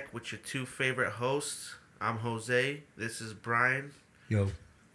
are back with your two favorite hosts. I'm Jose. This is Brian. Yo.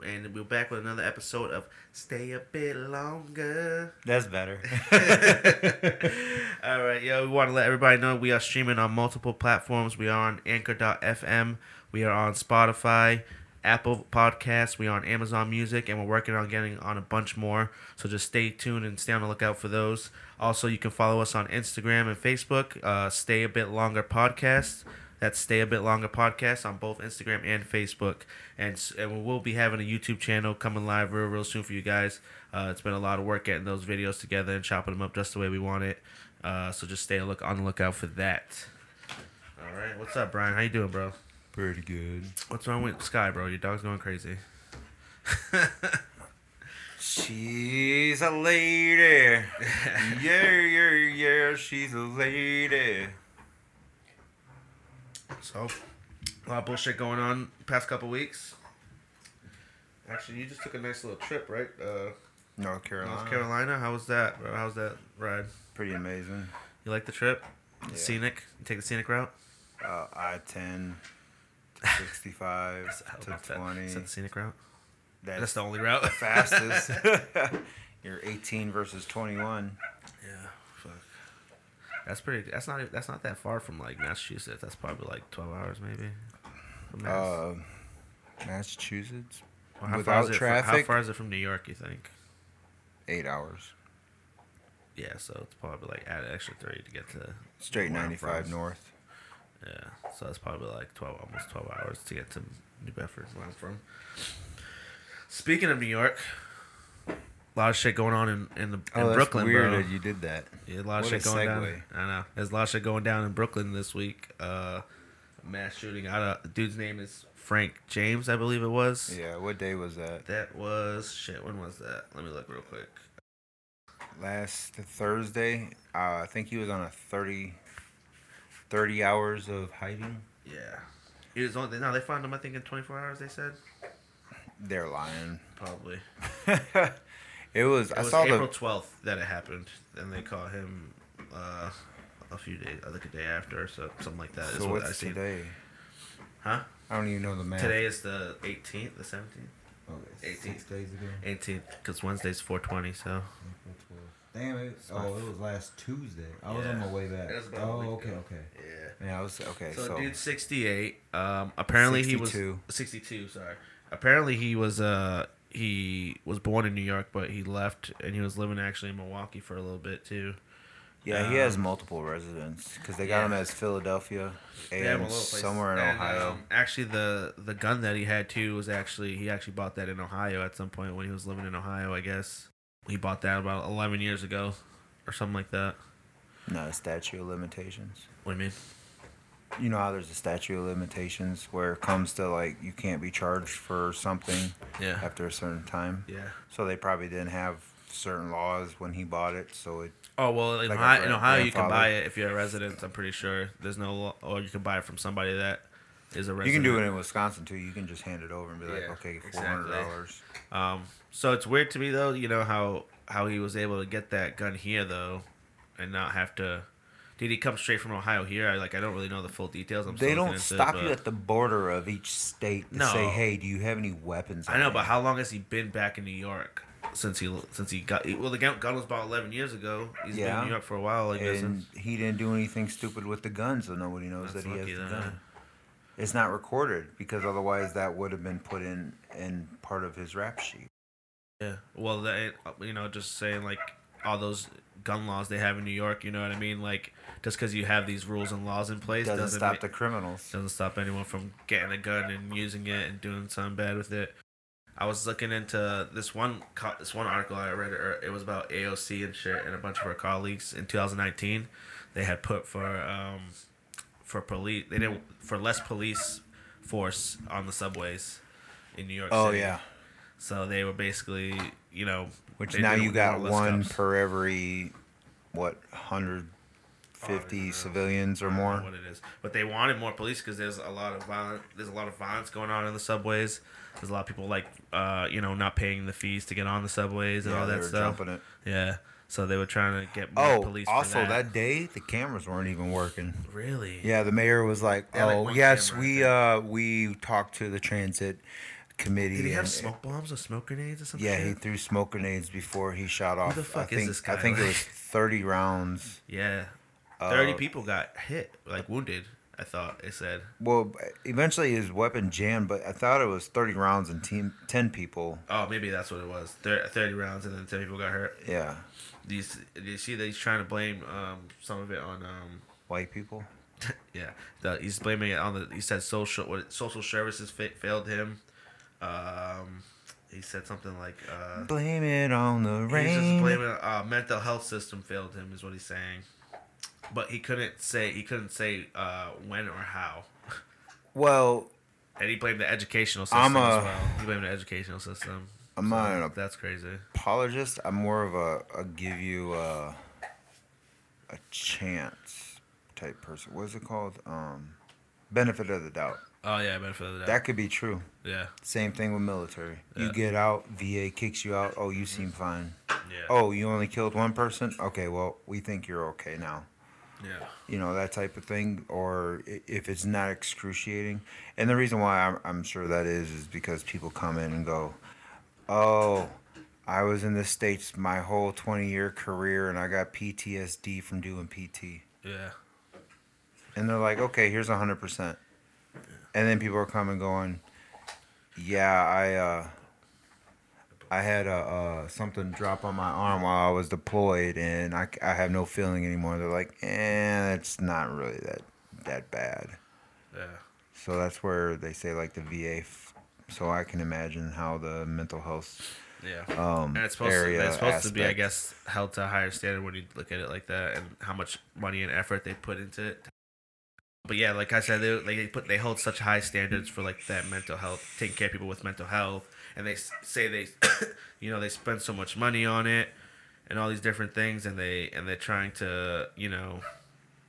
And we're back with another episode of Stay a Bit Longer. That's better. All right, yo, we want to let everybody know we are streaming on multiple platforms. We are on Anchor.fm, we are on Spotify, Apple Podcasts, we are on Amazon Music, and we're working on getting on a bunch more. So just stay tuned and stay on the lookout for those. Also, you can follow us on Instagram and Facebook, uh, Stay a Bit Longer Podcast. That's Stay a Bit Longer Podcast on both Instagram and Facebook. And, and we will be having a YouTube channel coming live real, real soon for you guys. Uh, it's been a lot of work getting those videos together and chopping them up just the way we want it. Uh, so just stay a look on the lookout for that. All right, what's up, Brian? How you doing, bro? Pretty good. What's wrong with Sky, bro? Your dog's going crazy. She's a lady. yeah, yeah, yeah. She's a lady. So, a lot of bullshit going on past couple weeks. Actually, you just took a nice little trip, right? Uh, North Carolina. North Carolina. How was that, bro? How was that ride? Pretty amazing. You like the trip? Yeah. Scenic? You take the scenic route? Uh, I 10, 65 to 20. Is that the scenic route? That's, That's the only route. the fastest. You're 18 versus 21. Yeah, fuck. That's pretty. That's not. That's not that far from like Massachusetts. That's probably like twelve hours, maybe. Mass. Uh, Massachusetts, Or how far without is it from- how far is it from New York? You think? eight hours. Yeah, so it's probably like add an extra three to get to. Straight 95 north. Yeah, so that's probably like twelve, almost twelve hours to get to New Bedford, where I'm from. Speaking of New York, a lot of shit going on in in, the, in Oh, that's Brooklyn, weird bro. that you did that. Yeah, a lot of What shit going down. I know. There's a lot of shit going down in Brooklyn this week. Uh, mass shooting. I don't, the dude's name is Frank James, I believe it was. Yeah, what day was that? That was shit. When was that? Let me look real quick. Last Thursday. Uh, I think he was on a 30, 30 hours of hiding. Yeah. He was on. No, they found him. I think in 24 hours. They said They're lying. probably. it was. It I was saw April the. 12th that it happened, and they caught him uh, a few days, I think a day after, so something like that. is So what I what's seen. today? Huh? I don't even know the math. Today is the 18th, the 17th, Okay, 18th. six days ago. 18th, because Wednesday's 420. So Damn it! Oh, it was last Tuesday. I was on my way back. Was about a oh, okay, ago. okay. yeah. Yeah, I was okay. So, So, dude's 68. Um, apparently he was 62. Sorry. Apparently he was uh he was born in New York, but he left and he was living actually in Milwaukee for a little bit too. yeah, he has um, multiple residents because they got yeah. him as Philadelphia They have a and somewhere in And, Ohio. um, actually, the the gun that he had too was actually he actually bought that in Ohio at some point when he was living in Ohio. I guess he bought that about 11 years ago, or something like that. no, statute of limitations. What do you mean? You know how there's a statute of limitations where it comes to like you can't be charged for something Yeah. after a certain time. Yeah. So they probably didn't have certain laws when he bought it, so it Oh well, in Like Ohio, in Ohio you can buy it if you're a resident. I'm pretty sure there's no law, or you can buy it from somebody that is a resident. you can do it in Wisconsin too. You can just hand it over and be like, Yeah, okay, four exactly. hundred dollars. Um, so it's weird to me though, you know how how he was able to get that gun here though, and not have to. Did he come straight from Ohio here? I like I don't really know the full details. I'm They don't into stop you at the border of each state to No. say, "Hey, do you have any weapons?" I know, but how long has he been back in New York since he since he got? Well, the gun, was about 11 years ago. He's been in New York for a while. Like and he didn't do anything stupid with the gun, so nobody knows That's that he has the gun. It's not recorded because otherwise that would have been put in in part of his rap sheet. Yeah. Well, that you know, just saying like all those gun laws they have in New York. You know what I mean? Like just because you have these rules and laws in place Doesn't, doesn't stop ma- the criminals. doesn't stop anyone from getting a gun and using it and doing something bad with it. I was looking into this one co- this one article I read. It was about AOC and shit, and a bunch of her colleagues in 2019. They had put for um, for police. They didn't for less police force on the subways in New York. Oh City. yeah, So they were basically, you know, which now you got one cops. per every what hundred fifty Oh, yeah. civilians or I don't know more. What it is, but they wanted more police because there's a lot of violent. There's a lot of violence going on in the subways. There's a lot of people like, uh, you know, not paying the fees to get on the subways and Yeah, all that stuff. Yeah. So they were trying to get more Oh, police. also that. that day the cameras weren't even working. really. Yeah, the mayor was like, had, like, "Oh, yes, camera, we uh we talked to the transit committee." Did he have and- smoke bombs or smoke grenades or something? Yeah, he threw smoke grenades before he shot off. Who the fuck I is think, this guy? I think it was thirty rounds. Yeah. Thirty Uh, people got hit, like wounded. I thought it said. Well, eventually his weapon jammed, but I thought it was thirty rounds and team, ten people. Oh, maybe that's what it was. Thirty rounds and then ten people got hurt. Yeah, Do you, do you see that he's trying to blame um, some of it on um, white people. yeah the, he's blaming it on the he said social what social services fa- failed him um, he said something like uh, Blame it on the he's just rain. blaming uh, mental health system failed him is what he's saying but he couldn't say he couldn't say uh, when or how well, and he blamed the educational system I'm as well he blamed the educational system I'm not an that's crazy apologist. I'm more of a, a give you a, a chance type person. What is it called? Um, benefit of the doubt. oh yeah benefit of the doubt That could be true. Yeah Same thing with military. You get out, VA kicks you out. Oh, you seem fine. yeah Oh, you only killed one person? Okay, well, we think you're okay now. yeah You know, that type of thing. Or if it's not excruciating. And the reason why I'm, I'm sure that is, is because people come in and go, oh, I was in the States my whole 20 year career and I got PTSD from doing PT. yeah And they're like, okay, here's a hundred percent. And then people are coming going, yeah, I uh, I had a uh, something drop on my arm while I was deployed, and I, I have no feeling anymore. They're like, eh, it's not really that that bad. yeah So that's where they say like the VA. F- so I can imagine how the mental health yeah um, And it's supposed, to, it's supposed to be, I guess, held to a higher standard when you look at it like that, and how much money and effort they put into it. But yeah, like I said, they like they put they hold such high standards for like that mental health, taking care of people with mental health, and they say they, you know, they spend so much money on it, and all these different things, and they and they're trying to, you know,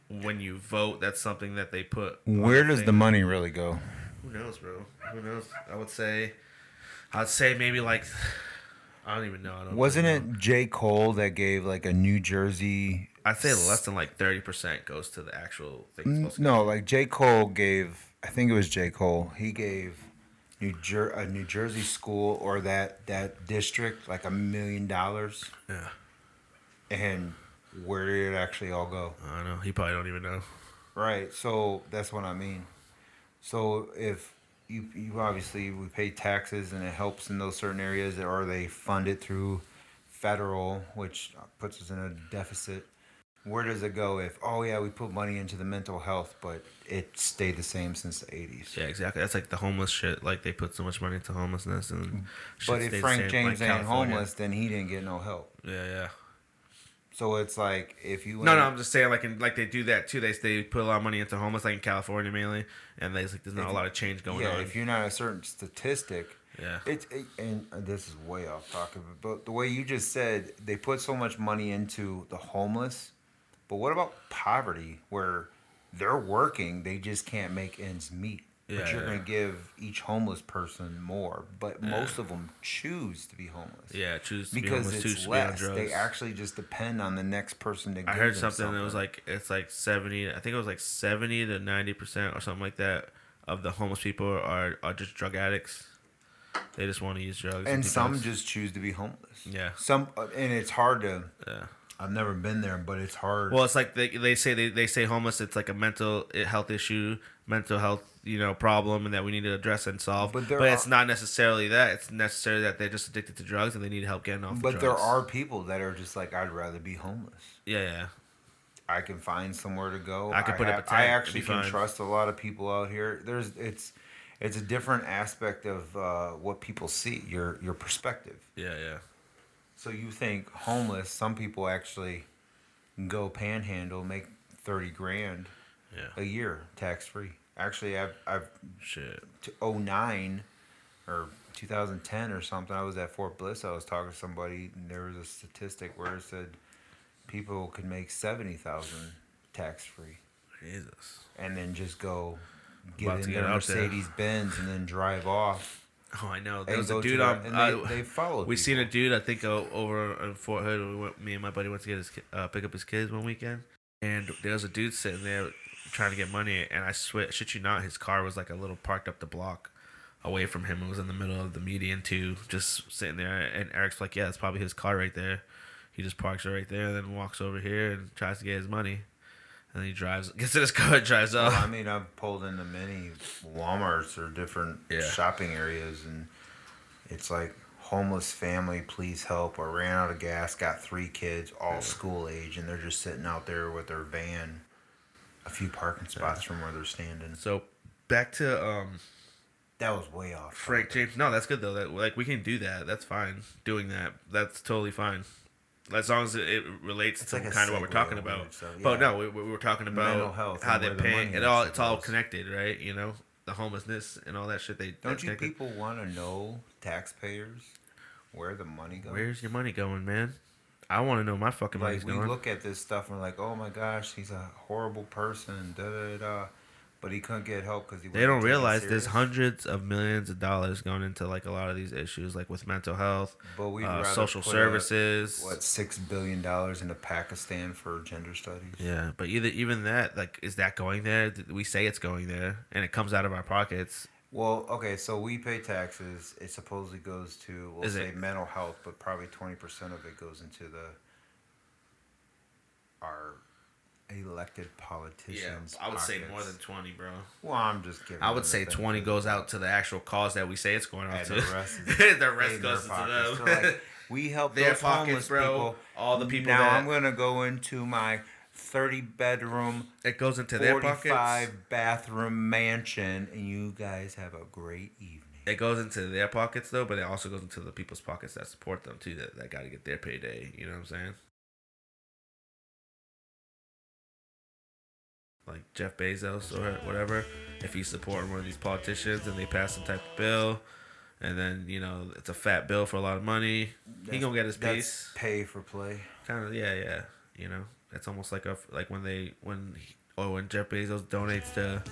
when you vote, that's something that they put. Where does the money really go? Who knows, bro? Who knows? I would say, I'd say maybe like, I don't even know. I don't Wasn't know. it J. Cole that gave like a New Jersey I'd say less than like thirty percent goes to the actual thing. No, like J. Cole gave. I think it was J. Cole. He gave New Jer- a New Jersey school or that that district like a million dollars. Yeah, And where did it actually all go? I don't know. He probably don't even know. Right. So that's what I mean. So if you you obviously we pay taxes and it helps in those certain areas, or they fund it through federal, which puts us in a deficit. Where does it go if oh yeah we put money into the mental health, but it stayed the same since the eighties? Yeah, exactly. That's like the homeless shit. Like they put so much money into homelessness and. Mm. But if Frank James like ain't California. homeless, then he didn't get no help. Yeah, yeah. So it's like if you No, no, I'm just saying, like, in, like they do that too. They they put a lot of money into homeless, like in California mainly, and there's like there's not a lot of change going on. yeah, on. if you're not a certain statistic, yeah, It's it, and this is way off topic, but the way you just said, they put so much money into the homeless. But what about poverty, where they're working, they just can't make ends meet? Yeah, but you're yeah. gonna give each homeless person more, but Yeah. most of them choose to be homeless. yeah. Choose to be homeless, it's to less. drugs. They actually just depend on the next person to. I heard something that was like it's like seventy. I think it was like seventy to ninety percent or something like that of the homeless people are are just drug addicts. They just want to use drugs. and do some just choose to be homeless. Yeah. Some uh, and it's hard to. yeah. I've never been there, but it's hard. Well, it's like they, they say they, they say homeless. It's like a mental health issue, mental health you know problem, and that we need to address and solve. But But, there it's not necessarily that. It's necessarily that they're just addicted to drugs and they need help getting off. but the there are people that are just like, I'd rather be homeless. Yeah, yeah. I can find somewhere to go. I could put up a tent, I actually can fine. trust a lot of people out here. There's it's it's a different aspect of uh, what people see. Your your perspective. Yeah, yeah. So you think homeless? Some people actually go panhandle, make thirty grand Yeah. a year tax free. Actually, I've I've Shit. to 09 or 2010 or something. I was at Fort Bliss. I was talking to somebody, and there was a statistic where it said people could make 70,000 tax free Jesus. and then just go get in get their there. Mercedes Benz and then drive off Oh, I know. There was a dude on. and uh, they, they follow. we seen a dude. I think over in Fort Hood. We went, me and my buddy went to get his uh, pick up his kids one weekend, and there was a dude sitting there trying to get money. And I swear, shit you not, his car was like a little parked up the block away from him. It was in the middle of the median too, just sitting there. And Eric's like, "Yeah, it's probably his car right there." He just parks it right there, and then walks over here and tries to get his money. And he drives, gets in his car, drives Well, off. I mean, I've pulled into many WalMarts or different Yeah. shopping areas, and it's like homeless family, please help, or ran out of gas, got three kids, all school age, and they're just sitting out there with their van, a few parking spots from where they're standing. So back to um, That was way off. Frank James. No, that's good though. That like we can do that. That's fine. Doing that, that's totally fine. As long as it, it relates It's to like kind of what we're talking about. so, But no, we, we were talking about health how and they where the It all it's all connected, right? You know, the homelessness and all that shit. They Don't you people want to know, taxpayers, where the money goes? Where's your money going, man? I want to know my fucking money's like we going. look at this stuff and we're like, oh my gosh, he's a horrible person, da da da. But he couldn't get help because he. they don't realize there's hundreds of millions of dollars going into like a lot of these issues, like with mental health, But we'd uh, social services. what six billion dollars into Pakistan for gender studies? Yeah, but either even that, like, is that going there? We say it's going there, and it comes out of our pockets. Well, okay, so we pay taxes. It supposedly goes to we'll Is say it- mental health, but probably twenty percent of it goes into the our elected politicians. Yeah, I would pockets. twenty, bro. Well, I'm just giving. I would say twenty goes out to the actual cause that we say it's going out to. the rest is the rest goes to them. So, like, we help Their pockets, homeless bro. people. All the people Now that- I'm gonna go into my 30 bedroom, it goes into their 45 pockets. bathroom mansion, and you guys have a great evening. It goes into their pockets though, but it also goes into the people's pockets that support them too. That that got to get their payday. You know what I'm saying? Like Jeff Bezos or whatever, if he's supporting one of these politicians and they pass some type of bill, and then you know it's a fat bill for a lot of money, he gonna get his That's piece. Pay for play. Kind of, yeah, yeah. You know, it's almost like a like when they when he, oh when Jeff Bezos donates to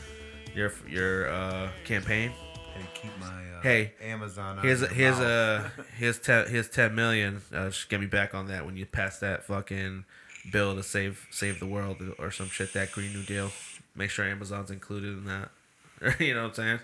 your your uh, campaign. Hey, keep my uh, Hey, Amazon. Here's a, here's a here's ten here's ten million. Uh, just get me back on that when you pass that fucking bill to save save the world or some shit. That Green New Deal. Make sure Amazon's included in that. you know what I'm saying?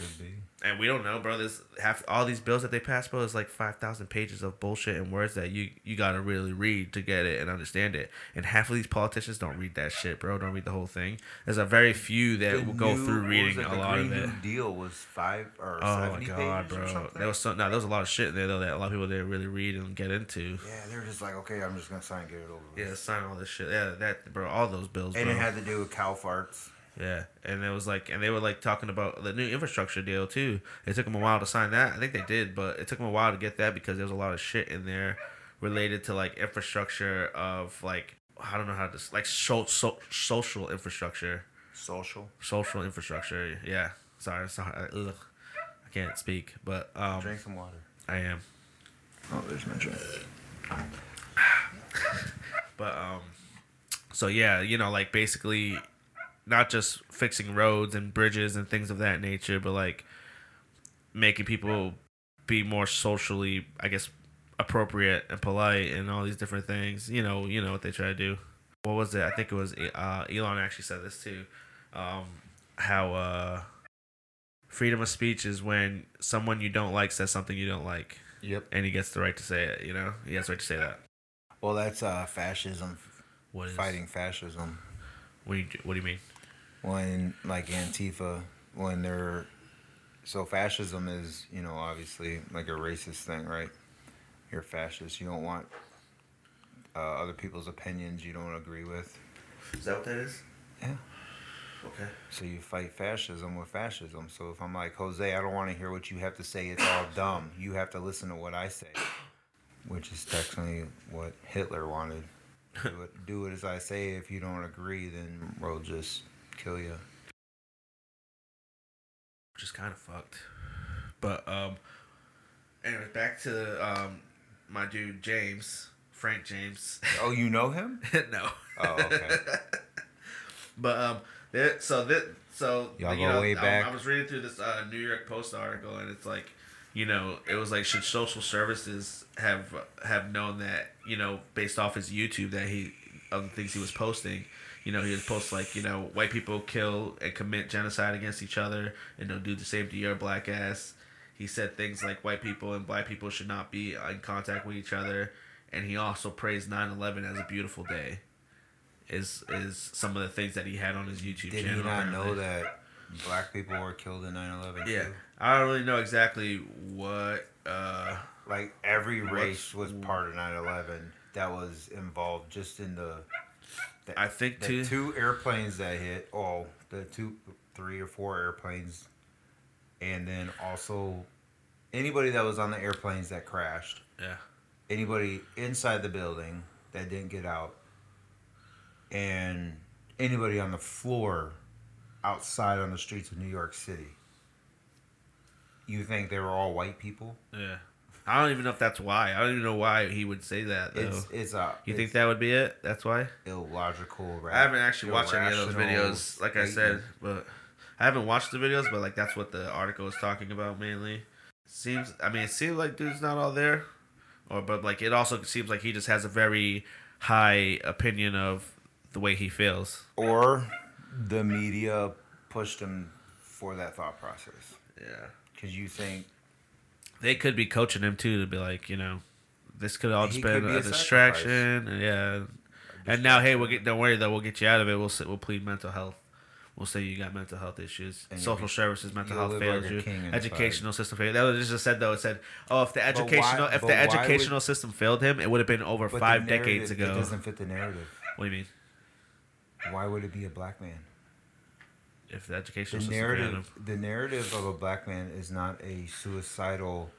Could be. And we don't know, bro. There's half all these bills that they pass, bro. Is like five thousand pages of bullshit and words that you you gotta really read to get it and understand it. And half of these politicians don't read that shit, bro. Don't read the whole thing. There's a very few that The will go new- through reading a lot Green of it. New Deal was five or Oh my god, pages bro! There was so no, there was a lot of shit in there though that a lot of people didn't really read and get into. yeah, they were just like, okay, I'm just gonna sign, and get it over. with. Yeah, sign all this shit. Yeah, that bro, all those bills, And bro. it had to do with cow farts. Yeah, and it was like, and they were like talking about the new infrastructure deal too. It took them a while to sign that. I think they did, but it took them a while to get that because there was a lot of shit in there related to like infrastructure of like I don't know how to like so, so, social infrastructure, Social. social infrastructure. Yeah, sorry, sorry, ugh. I can't speak, but um, Drink some water. I am. Oh, there's my drink. But um, so yeah, you know, like basically, not just fixing roads and bridges and things of that nature, but like making people be more socially, I guess, appropriate and polite and all these different things. You know, you know what they try to do. What was it? I think it was uh, Elon actually said this too. Um, how uh, freedom of speech is when someone you don't like says something you don't like, Yep. and he gets the right to say it. You know, he has the right to say that. Well, that's uh, fascism. What is Fighting fascism. What do you What do you mean? When like Antifa when they're so fascism is you know obviously like a racist thing right? You're fascist you don't want uh, other people's opinions you don't agree with. Is that what that is? Yeah. Okay. so you fight fascism with fascism. So if i'm like jose i don't want to hear what you have to say it's all dumb. You have to listen to what i say. Which is technically what hitler wanted. Do it, do it as i say. If you don't agree then we'll just kill you Which is kind of fucked. But um, anyway, back to um, my dude James, Frank James. oh you know him no. Oh, okay. but um, That, so that so Y'all you go know, way I- back? I, was reading through this uh, New York Post article, and it's like, you know, it was like should social services have have known that you know based off his YouTube that he of the things he was posting. You know, he was post like, you know, white people kill and commit genocide against each other and they'll do the same to your black ass. He said things like white people and black people should not be in contact with each other. And he also praised 9 11 as a beautiful day is is some of the things that he had on his YouTube Did channel. he not know that black people were killed in 9/11? Yeah, too? I don't really know exactly what. Uh, Like every race was part of 9/11 that was involved just in the. The I think the too. two airplanes that hit. Oh, the two, three or four airplanes, and then also anybody that was on the airplanes that crashed. Yeah. Anybody inside the building that didn't get out, and anybody on the floor outside on the streets of New York City. You think they were all white people? Yeah. I don't even know if that's why. I don't even know why he would say that though. It's it's a. you it's think that would be it? That's why. illogical? I haven't actually watched any of those videos, like I said, but I haven't watched the videos, but like that's what the article is talking about mainly. Seems, I mean, it seems like dude's not all there, or but like it also seems like he just has a very high opinion of the way he feels. Or the media pushed him for that thought process Yeah, because you think they could be coaching him too to be like, you know, this could all just been be a, a distraction. and Yeah, and now hey, we'll get don't worry though, we'll get you out of it. We'll sit, we'll plead mental health. We'll say you got mental health issues. And Social services, mental health fails like you. Educational system failed. That was just said though. It said, oh, if the why- educational if the why would- educational system failed him, it would have been over five decades It ago. doesn't fit the narrative. What do you mean? Why would it be a black man? If the The educational system failed him, narrative, the narrative of a black man is not a suicidal,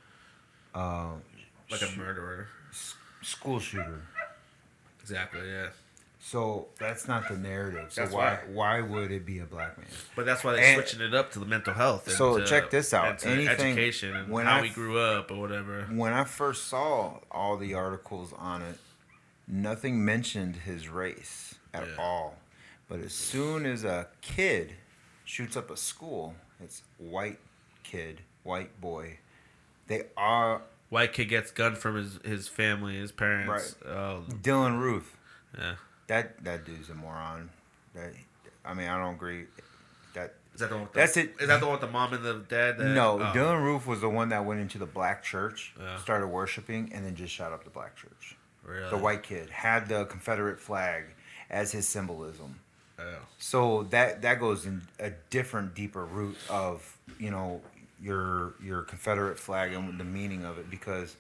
uh, like a murderer. school shooter. Exactly. Yeah. So that's not the narrative. So That's why why- would it be a black man? But that's why they're And- switching it up to the mental health. And So to- check this out. Anything- education and when how I we grew up or whatever. When I first saw all the articles on it, nothing mentioned his race at Yeah. all. But as soon as a kid shoots up a school, it's white kid, white boy. They are White kid gets gun from his his family, his parents. Right. Oh, Dylan Roof. yeah. That that dude's a moron. That I mean, I don't agree. That Is that the one? With the, That's it. Is that the one with the mom and the dad? That, no, oh. Dylan Roof was the one that went into the black church, Yeah. started worshiping, and then just shot up the black church. Really? The white kid had the Confederate flag as his symbolism. Oh. So that that goes in a different, deeper root of you know your your Confederate flag and the meaning of it because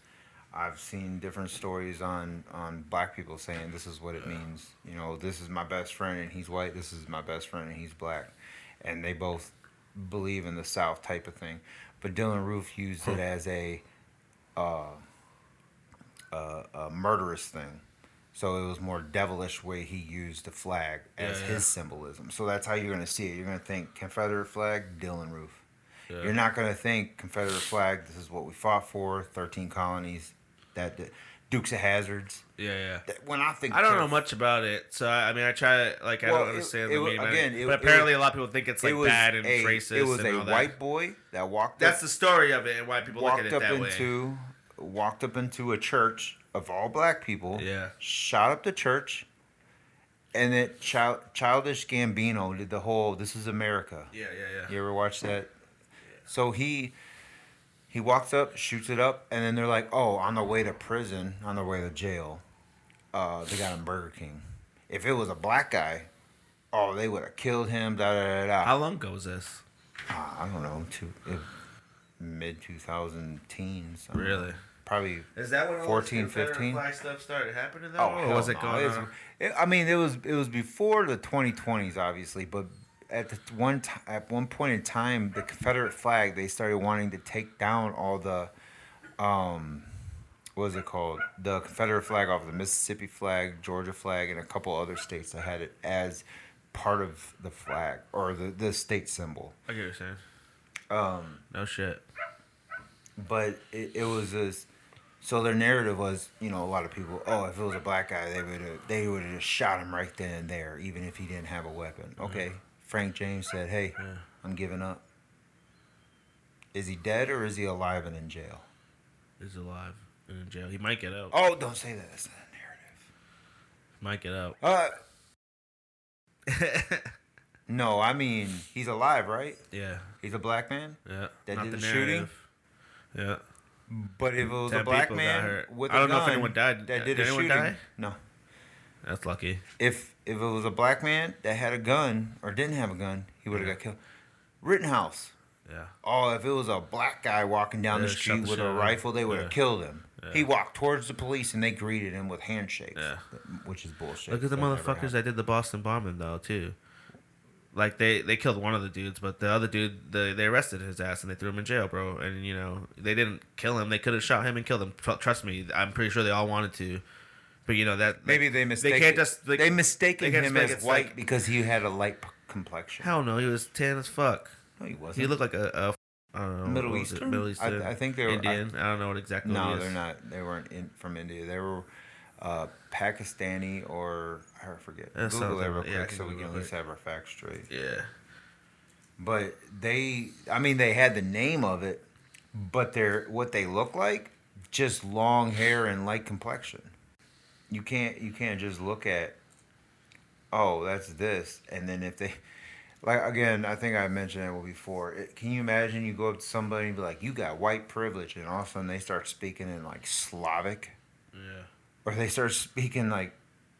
I've seen different stories on on black people saying this is what it means. You know, this is my best friend and he's white. This is my best friend and he's black, and they both believe in the South type of thing. But Dylan Roof used it as a uh, a, a murderous thing. So it was more devilish way he used the flag as Yeah, yeah. his symbolism. So that's how you're gonna see it. You're gonna think Confederate flag, Dylan Roof. Yeah. You're not gonna think Confederate flag. This is what we fought for. Thirteen colonies. That that- Dukes of Hazards. Yeah, yeah. That- When I think I don't know much about it, so I, I mean, I try to like I Well, don't understand it the meaning. again, it. but apparently, a lot of people think it's it like bad and a, racist. It was a all that. white boy that walked. That's up, the story of it, and why people look walked at it up that way. into walked up into a church of all black people. Yeah. Shot up the church. And then Child, Childish Gambino did the whole "This is America." Yeah, yeah, yeah. You ever watch that? So he he walks up, shoots it up, and then they're like, "Oh, on the way to prison, on the way to jail, uh, they got him Burger King." If it was a black guy, oh, they would have killed him. Da da da da. How long ago was this? Uh, I don't know, two, mid two thousand teens. I don't. Really? Probably. Is that when all 14, this 15? flag stuff started happening? Though, Oh, or was it going It's- on? it- I mean, it was it was before the 2020s, obviously, but at the one ti at one point in time, the Confederate flag they started wanting to take down all the, um, what was it called? The Confederate flag off the Mississippi flag, Georgia flag, and a couple other states that had it as part of the flag or the the state symbol. I get what you're saying. Um, No shit. but it, it was this so their narrative was you know a lot of people oh if it was a black guy they would have they would have just shot him right then and there even if he didn't have a weapon okay Frank James said, "Hey, Yeah. I'm giving up." Is he dead or is he alive and in jail? He's alive and in jail. He might get out. Oh, don't say that. That's not a narrative. Might get out. Uh, no, I mean he's alive, right? yeah. He's a black man. Yeah. That Not did the the shooting? Yeah. But if it was a black man with I don't a know if anyone died. that Did did a anyone shooting, die? no. That's lucky. If if it was a black man that had a gun or didn't have a gun, he would have Yeah. got killed. Rittenhouse. Yeah. Oh, if it was a black guy walking down Yeah, the street with a out. rifle, they would have Yeah. killed him. He walked towards the police and they greeted him with handshakes. Yeah. Which is bullshit. Look at the That motherfuckers that did the Boston bombing though too. Like they they killed one of the dudes, but the other dude they they arrested his ass and they threw him in jail, bro. And you know they didn't kill him. They could have shot him and killed him. Trust me, I'm pretty sure they all wanted to. But you know that Maybe like, they mistake. They can't just they, mistaken they him as white like- because he had a light complexion. Hell no, he was tan as fuck. no, he wasn't. He looked like a, I know, Middle what was it? Eastern? Middle I- Eastern. I think they were- Indian. I, don't know what exactly. No, he is. they're not. They weren't in, from India. They were uh, Pakistani or I forget. That Google that real quick yeah, I so we can at least have our facts straight. Yeah. But they, I mean, they had the name of it, but they're what they look like, just long hair and light complexion. You can't you can't just look at, oh, that's this, and then if they, like again, I think I mentioned it before. It, can you imagine you go up to somebody and be like, you got white privilege, and all of a sudden they start speaking in like Slavic, Yeah. or they start speaking like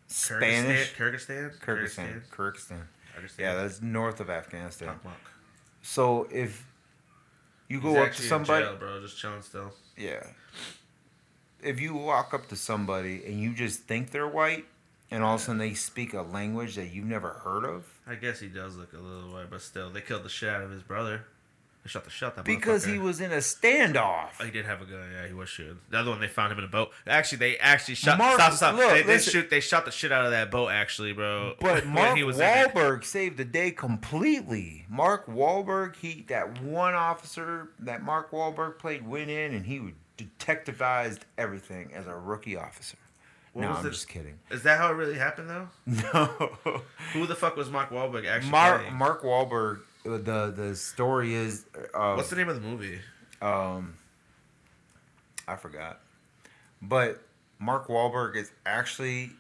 Spanish. Kyrgyzstan. Kyrgyzstan. Kyrgyzstan. Yeah, that's north of Afghanistan. So if you go up to somebody, jail, bro, just chilling still. yeah. If you walk up to somebody and you just think they're white, and all of a sudden they speak a language that you've never heard of, I guess he does look a little white, but still, they killed the shit out of his brother. They shot the shit out that because he was in a standoff. Oh, he did have a gun. Yeah, he was shooting. The other one, they found him in a boat. Actually, they actually shot. Mark, stop, stop. look, they, they shoot. They shot the shit out of that boat. Actually, bro. But Mark he was. Wahlberg saved the day completely. Mark Wahlberg, he that one officer that Mark Wahlberg played went in and he detectivized everything as a rookie officer. What no, I'm the- just kidding. Is that how it really happened though? No. Who the fuck was Mark Wahlberg actually? Mark playing? Mark Wahlberg. uh, The the story is. Uh, What's the name of the movie? um, I forgot, but Mark Wahlberg is actually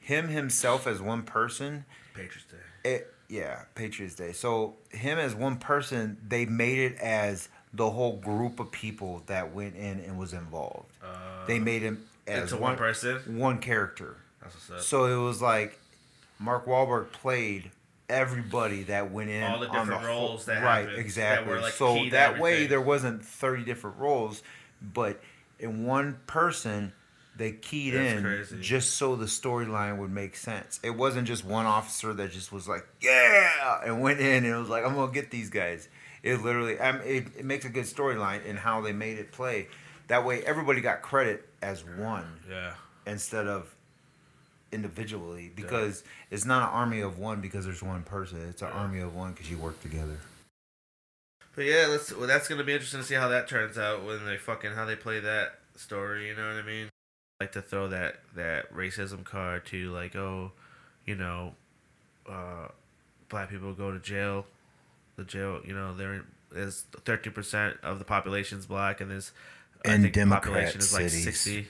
him himself as one person. Patriots Day. It yeah, Patriots Day. So him as one person, they made it as the whole group of people that went in and was involved. Uh, They made him as into one person. one character. That's what's up. So it was like Mark Wahlberg played everybody that went in All the different whole- roles that right happened, that exactly were, like, so that way there wasn't 30 different roles but in one person they keyed That's in crazy. just so the storyline would make sense it wasn't just one officer that just was like yeah and went in and was like i'm gonna get these guys it literally I mean, it, it makes a good storyline in how they made it play that way everybody got credit as one yeah. instead of individually because it's not an army of one because there's one person. It's an Yeah. army of one because you work together. But yeah, let's. Well, that's gonna be interesting to see how that turns out when they fucking how they play that story. You know what I mean? Like to throw that that racism card to like, oh, you know, uh, black people go to jail. The jail, you know, there is thirteen percent of the population is black, and there's I In think the population is like cities. 60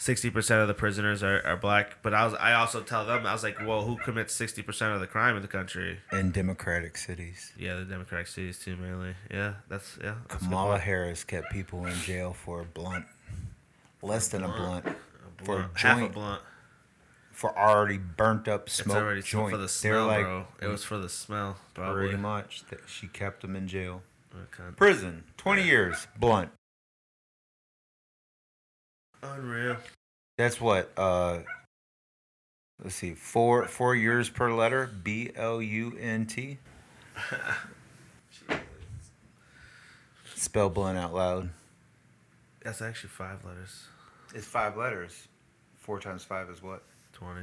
60 percent of the prisoners are, are black. But I was I also tell them I was like, well, who commits sixty percent of the crime in the country? In democratic cities, Yeah, the Democratic cities too, mainly. Yeah, that's yeah. That's Kamala. Harris kept people in jail for a blunt, less than a blunt, A for a blunt. half a joint. blunt. For already burnt up It's smoked already joint. for the They're smell, like bro. It was for the smell, probably. pretty much that she kept them in jail, Okay. prison, twenty years, blunt. Unreal. That's what. uh Let's see, four four years per letter. B L U N T. Spell blunt out loud. That's actually five letters. It's five letters. Four times five is what? Twenty.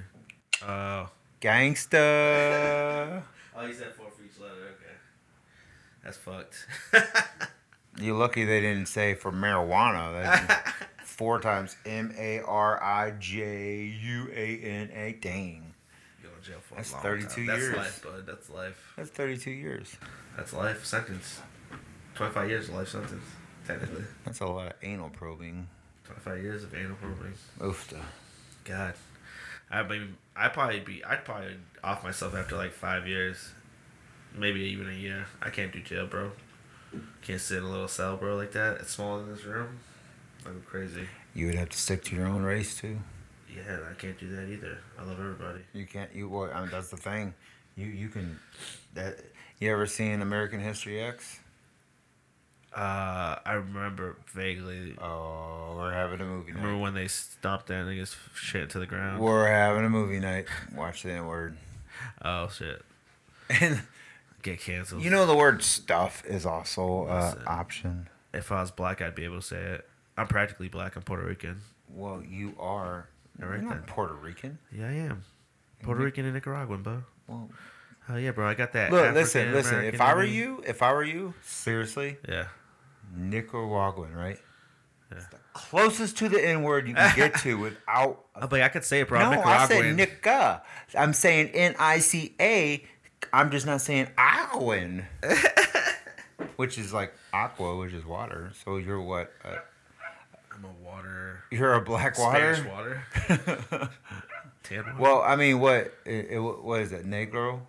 Oh. Gangsta. Oh, you said four for each letter. Okay. That's fucked. You're lucky they didn't say for marijuana. That's four times M A R I J U A N A. Dang. Going to jail for That's a long 32 time. That's years. life, bud. That's life. That's 32 years. That's life sentence. Twenty five years of life sentence, technically. That's a lot of anal probing. Twenty five years of anal probing. Oofta. God, I mean, I'd probably be, I'd probably off myself after like five years, maybe even a year. I can't do jail, bro. Can't sit in a little cell, bro, like that. It's smaller than this room. I'm crazy. You would have to stick to your own race too. Yeah, I can't do that either. I love everybody. You can't. You well, I mean, that's the thing. You you can. That you ever seen American History X? Uh, I remember vaguely. Oh, we're having a movie Remember night. when they stomped that nigga's shit to the ground? We're having a movie night. Watch the N word. Oh shit! And Get canceled. you know the word stuff is also uh, Listen. option. if I was black, I'd be able to say it. I'm practically black. I'm Puerto Rican. Well, you are. All right not Puerto Rican. Yeah, I am. Puerto Rican and Nicaraguan, bro. Well, Hell yeah, bro. I got that. look, listen, listen. If I were you, if I were you, seriously, Yeah. Nicaraguan, right? Yeah. It's the closest to the N word you can get to without. I'm like, I could say it, bro. No, I said Nica. I'm saying N I C A. I'm just not saying Aquan. which is like aqua, which is water. So you're what? Uh, I'm a water. you're a black water. Spanish water. well, I mean, what? It, it, what is it? Negro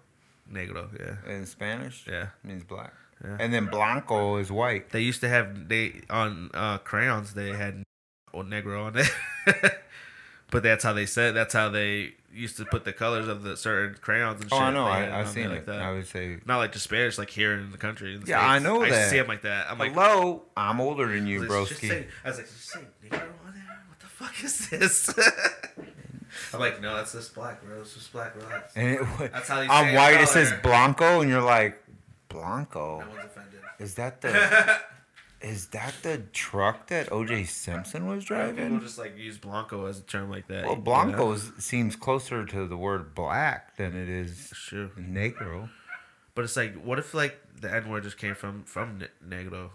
Negro. Yeah. in Spanish Yeah. means black. Yeah. And then blanco is white. They used to have they on uh, crayons. They had or Negro on it. but that's how they said. That's how they used to put the colors of the certain crayons and Oh, shit. I know. I, I've seen it. like that. I would say, Not like the Spanish, like here in the country. In the Yeah, I States. know I to that. see them like that. I'm like, hello, I'm older than you, broski. say- I was like, just say Negro on there. What the fuck is this? I'm like, no, that's just black, bro. It's just black, relax. And it, That's how you say white it says blanco, and you're like, blanco. No one's offended. Is that the is that the truck that O.J. Simpson was driving? People just like use Blanco as a term like that. Well, you know? blanco seems closer to the word black than it is true. negro. But it's like, what if like the N word just came from from Negro?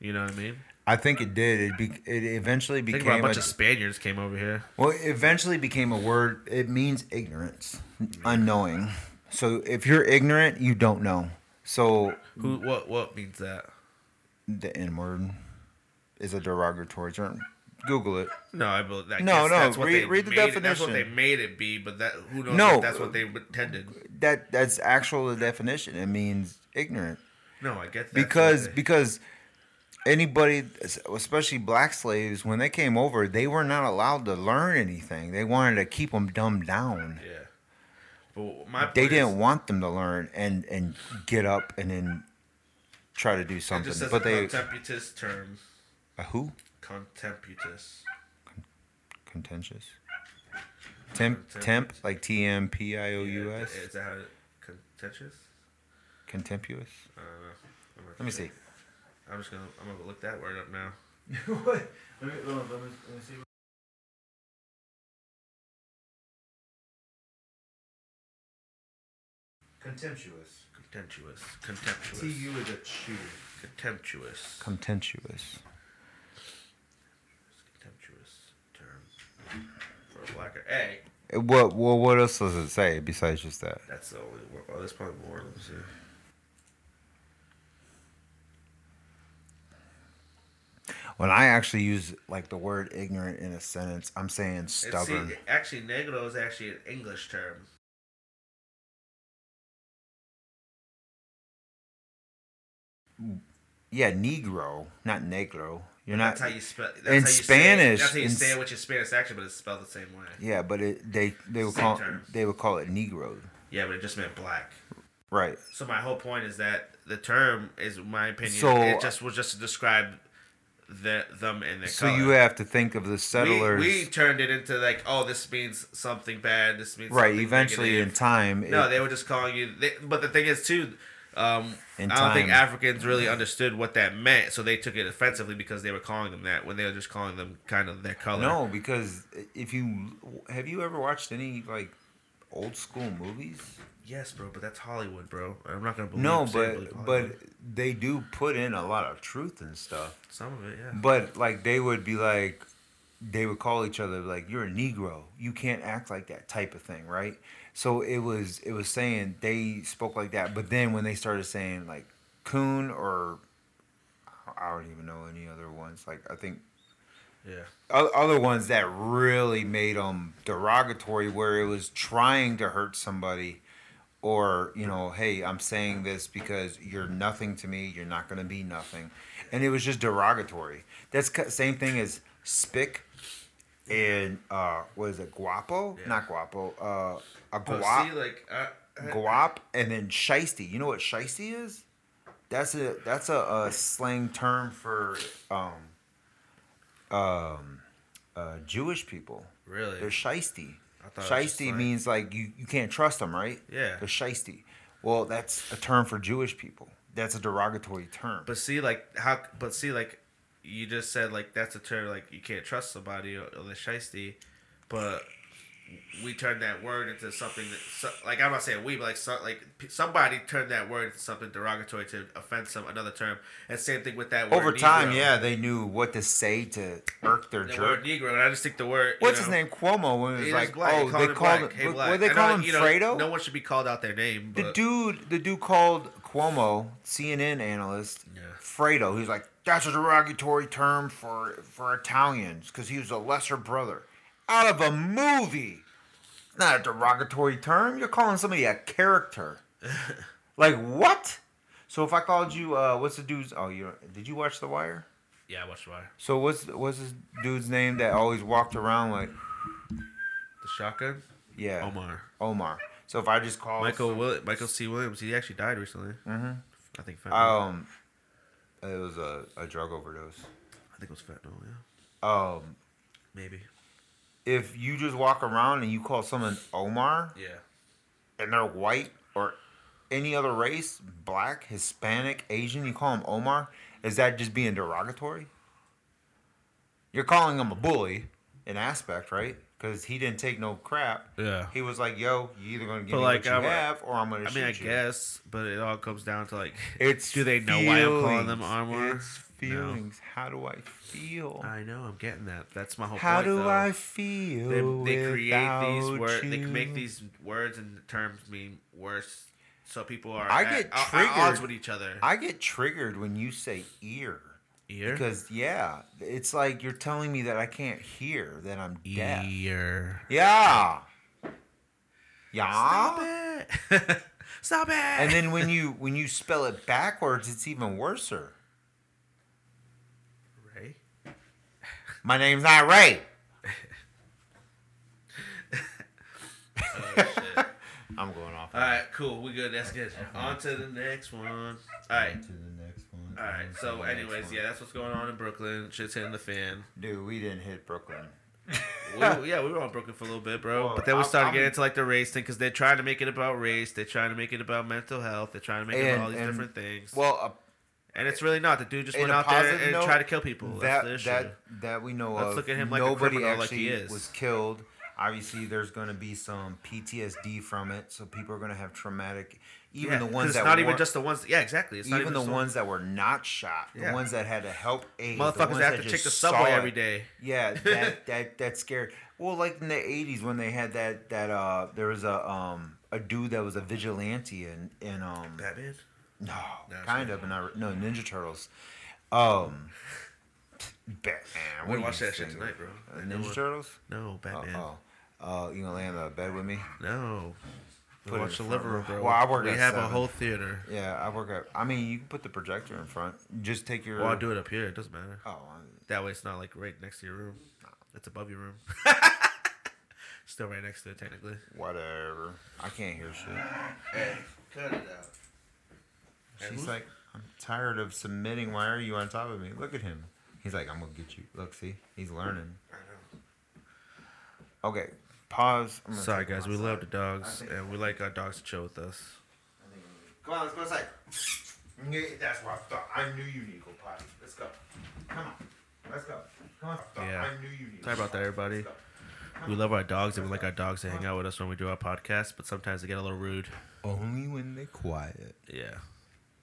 You know what I mean? I think it did. It be, it eventually Think became about a bunch a, of Spaniards came over here. well. It eventually became a word. It means ignorance, unknowing. So if you're ignorant, you don't know. So Who? What? What means that? the N word is a derogatory term. Google it. No, I believe that. No, no, That's what read- they read the it- That's what they made it be, but that who knows? No. if that's what they intended. That that's actual the definition. It means ignorant. No, I get that. because because anybody especially black slaves when they came over they were not allowed to learn anything they wanted to keep them dumbed down yeah. But my they didn't is- want them to learn and and get up and then try to do something just says but they contemptuous term. a who Contemptuous. contentious temp temp like t m p i o u s is that how it, contentious? contemptuous I don't know. I'm let me see I'm just gonna I'm gonna look that word up now. let me, let me, let me see contemptuous Contemptuous. Contemptuous. T-U is a chew. Contemptuous. Contemptuous. Contemptuous term for a blacker. Hey, Uh, What well, what else does it say besides just that? that's the only one. Oh, there's probably more. Let me see. When I actually use like the word ignorant in a sentence, I'm saying It's- see, stubborn. actually, negro is actually an English term. Yeah, negro, not negro. You're not. That's how you spell. That's in how you Spanish, Say, that's how you in say it with your Spanish accent, but it's spelled the same way. yeah, but it they they would Same call they would call it negro. Yeah, but it just meant black. Right. So my whole point is that the term is, my opinion, So- it just was just to describe the, them and their So color. you have to think of the we, settlers. we turned it into like, oh, this means something bad. This means right. Eventually, in time. No, it- they were just calling you. They, but the thing is, too, um, I don't think. Africans really understood what that meant, so they took it offensively because they were calling them that when they were just calling them kind of their color. No, because if you have you ever watched any like old school movies? Yes, bro, but that's Hollywood, bro. I'm not gonna believe. No, but but they do put in a lot of truth and stuff. some of it, yeah. But like they would be like, they would call each other like, "You're a Negro. You can't act like that," type of thing, right? So it was it was saying they spoke like that, but then when they started saying like coon or I don't even know any other ones. Like I think Yeah. other ones that really made them derogatory, where it was trying to hurt somebody, or you know, hey, I'm saying this because you're nothing to me. You're not gonna be nothing, and it was just derogatory. That's same thing as spick, and uh, what is it, guapo? Yeah. Not guapo. Uh, a But guap, see, like, I, I, guap, and then shisty. You know what shisty is? That's a that's a, a slang term for um um uh Jewish people. really, They're shisty. I thought it was just Shisty means like you, you can't trust them, right? Yeah. They're shisty. Well, that's a term for Jewish people. That's a derogatory term. But see, like how? But see, like you just said, like that's a term like you can't trust somebody or, or the shiesty, but we turned that word into something that, so, like I'm not saying we, but like so, like p- somebody turned that word into something derogatory to offend some another term. And same thing with that word. Over time, Negro. yeah, they knew what to say to irk their The jerk. word Negro, and I just think the word. What's know, his name? Cuomo. When it was like, black. oh, they called him. Hey, what, they call him? you know, Fredo. No one should be called out their name. The dude, the dude called Cuomo, CNN analyst, Yeah. Fredo. He was like, "That's a derogatory term for for Italians because he was a lesser brother." Out of a movie, not a derogatory term. You're calling somebody a character. like what? So if I called you, uh, what's the dude's? Oh, you did you watch The Wire? yeah, I watched The Wire. So what's what's this dude's name that always walked around like? the shotgun. Yeah, Omar. Omar. So if I just call Michael Will- Michael C. Williams. He actually died recently. Mm-hmm. I think fentanyl. Um, it was a, a drug overdose. I think it was fentanyl. Yeah, Um, maybe. If you just walk around and you call someone Omar Yeah. and they're white or any other race, black, Hispanic, Asian, you call them Omar, is that just being derogatory? You're calling them a bully, in aspect, right? Because he didn't take no crap. Yeah. He was like, "Yo, you either gonna give But, me like, what you I'm- have, or I'm gonna shoot I mean, I you." guess, but it all comes down to like, It's do they know why I'm calling them Omar? It's feelings. How do I feel? I know I'm getting that. That's my whole How point. do though. I feel? They, they create these words. They make these words and terms mean worse, so people are I at, get at- at triggered. odds with each other. I get triggered when you say ear. Ear. Because yeah, it's like you're telling me that I can't hear, that I'm deaf. Ear. Yeah. Yeah. Stop it! Stop it! And then when you when you spell it backwards, it's even worser. Ray. My name's not Ray. Oh, shit. I'm going off. All right, cool. We good. That's good. On to the next one. All right. To the next one. All right. So, anyways, yeah, that's what's going on in Brooklyn. Shit's hitting the fan. Dude, we didn't hit Brooklyn. we, yeah, we were on Brooklyn for a little bit, bro. Well, but then we started I'm- getting into like the race thing because they're trying to make it about race. They're trying to make it about mental health. They're trying to make it about all these and- different things. Well, uh, and it's really not. The dude just went out there and note, tried to kill people. That's that the issue. that that we know Let's of. look at him like a nobody criminal like actually he is. was killed. Obviously, there's going to be some PTSD from it, so people are going to have traumatic. Even Yeah, the ones it's that not even just the ones. Yeah, exactly. It's not even even the just ones that were not shot, Yeah. the ones that had to help aid, the motherfuckers ones have to take the subway every day. Yeah, that that that scared. Well, like in the '80s when they had that that uh, there was a um a dude that was a vigilante in in um Batman. no, No, kind of, but not no Ninja Turtles. Um, Batman. What gonna watch that shit tonight, bro. Uh, Ninja Turtles. No, Oh, Batman. oh, uh, you gonna lay on the bed with me? No. Put We it watch the in living front room, room. bro. Well, I work we at have a whole theater. Yeah, I work at. I mean, you can put the projector in front. Just take your. Well, I'll do it up here. It doesn't matter. Oh, I- That way, it's not like right next to your room. It's above your room. Still right next to it, technically. whatever. I can't hear shit. Hey, cut it out. She's who's- like, I'm tired of submitting. Why are you on top of me? Look at him. He's like, I'm gonna get you. Look, see, he's learning. Okay, pause. I'm Sorry, take him guys. We love the dogs, and we like our dogs to chill with us. Come on, let's go outside. That's what I thought. I knew you need to go potty. Let's go. Come on. Let's go. Come on. Yeah. I knew you need. Sorry about that, everybody. We love our dogs, and we like our dogs to hang out with us when we do our podcast. But sometimes they get a little rude. Only when they're quiet. Yeah.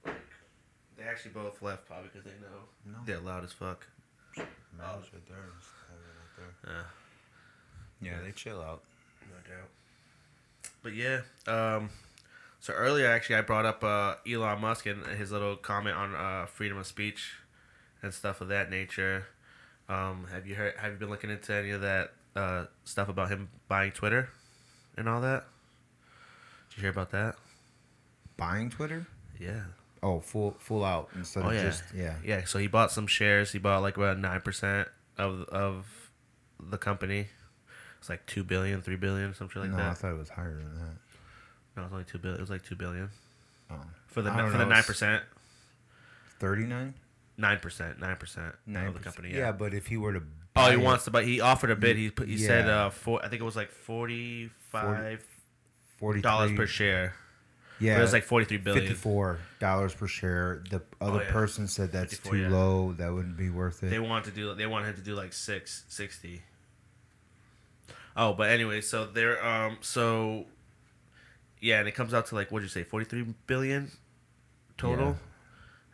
They actually both left probably because they know No. they're loud as fuck. Man's right there. Just have it right there. Yeah. Yeah, they chill out. No doubt. but yeah. Um, so earlier, actually, I brought up uh, Elon Musk and his little comment on uh, freedom of speech and stuff of that nature. Um, have you heard? Have you been looking into any of that uh, stuff about him buying Twitter and all that? Did you hear about that? Buying Twitter? Yeah. Oh, full full out instead Oh of yeah. just yeah. Yeah. So he bought some shares. He bought like about nine percent of of the company. It's like two billion, three billion, something like that. no, I thought it was higher than that. No, it was only two billion. It was like two billion Oh, for the for the nine percent. thirty nine. Nine percent, nine percent of the company. Yeah. Yeah. but if he were to Oh, he it- wants to buy. He offered a bid. He put, he said uh four. I think it was like forty five forty dollars per share. Yeah, But it was like forty three billion. fifty-four dollars per share. The other Oh, yeah. person said that's too yeah. low. That wouldn't be worth it. They want to do. They want him to do like six sixty. Oh, but anyway, so they're um so. Yeah, and it comes out to like what'd you say, forty three billion total.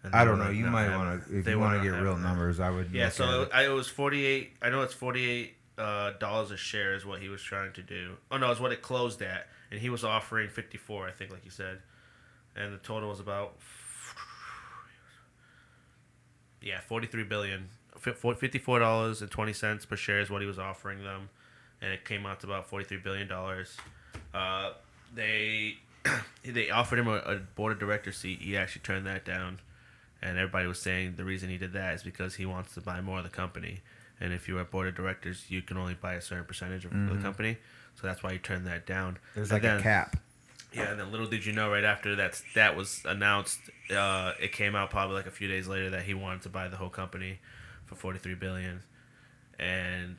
And I don't know. You might want to if they you want to get real that. numbers. I would. Yeah, so it. I, it was forty eight. I know it's forty eight uh, dollars a share is what he was trying to do. Oh no, it's what it closed at, and he was offering fifty four. I think, like you said, and the total was about yeah forty three billion. Fifty four dollars and twenty cents per share is what he was offering them, and it came out to about forty three billion dollars. Uh, they they offered him a, a board of director seat. He actually turned that down and everybody was saying the reason he did that is because he wants to buy more of the company. And if you're a board of directors, you can only buy a certain percentage of the company, so that's why he turned that down. There's like then- a cap. Yeah, and then little did you know, right after that that was announced, uh, it came out probably like a few days later that he wanted to buy the whole company for forty three billion, and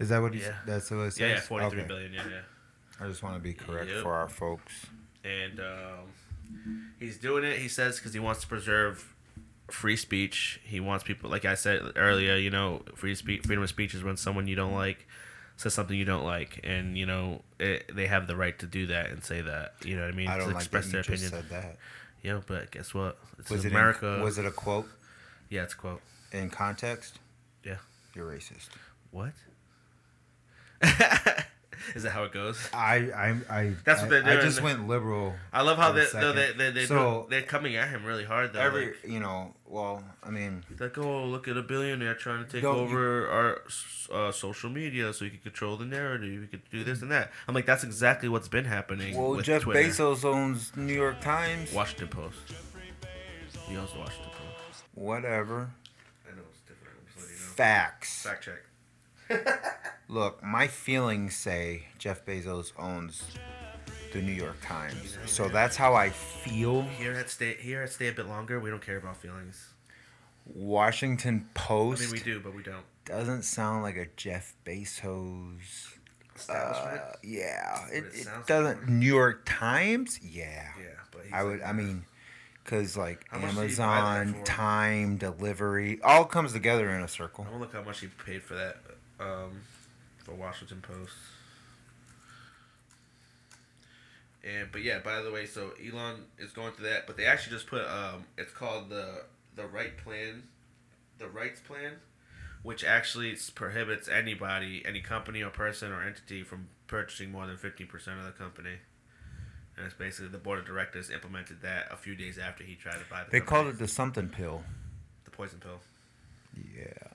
Is that what he's? Yeah. That's what it says. yeah, yeah, forty three Okay. billion, yeah, yeah. I just want to be correct Yep. for our folks. and um, he's doing it. He says because he wants to preserve free speech. He wants people, like I said earlier, you know, free speech, freedom of speech is when someone you don't like says something you don't like, and you know it, they have the right to do that and say that. You know what I mean? I don't to like express that their you just opinion. said that. Yeah, but guess what? It's Was it America. In, was it a quote yeah, it's a quote. in context? Yeah. You're racist. What? is that how it goes? I I I. That's what they're I just went liberal. I love how they no, they they they so, they're coming at him really hard though. Every like- you know, well, I mean, Like, oh, look at a billionaire trying to take Don't you- over our uh, social media so he can control the narrative. He could do this and that. I'm like, that's exactly what's been happening. well, Jeff Twitter. Bezos owns New York Times. Washington Post. He owns the Washington Post. Whatever. I know it's different. I'm just letting you know. Facts. Fact check. Look, my feelings say Jeff Bezos owns the New York Times. So that's how I feel. Here at stay here at stay a bit longer. We don't care about feelings. Washington Post. I mean, we do, but we don't. doesn't sound like a Jeff Bezos. Establishment. Uh, yeah, it, it it doesn't. like. New York Times, yeah. yeah, but he's I would. like, I mean, because like How much did he buy that Amazon, time, delivery, all comes together in a circle. I want to look how much he paid for that um, for Washington Post. And but yeah, by the way, so Elon is going through that, but they actually just put um, it's called the the right plan, the rights plan, which actually prohibits anybody, any company or person or entity from purchasing more than fifteen percent of the company. And it's basically the board of directors implemented that a few days after he tried to buy the. They company. called it the something pill. the poison pill. Yeah,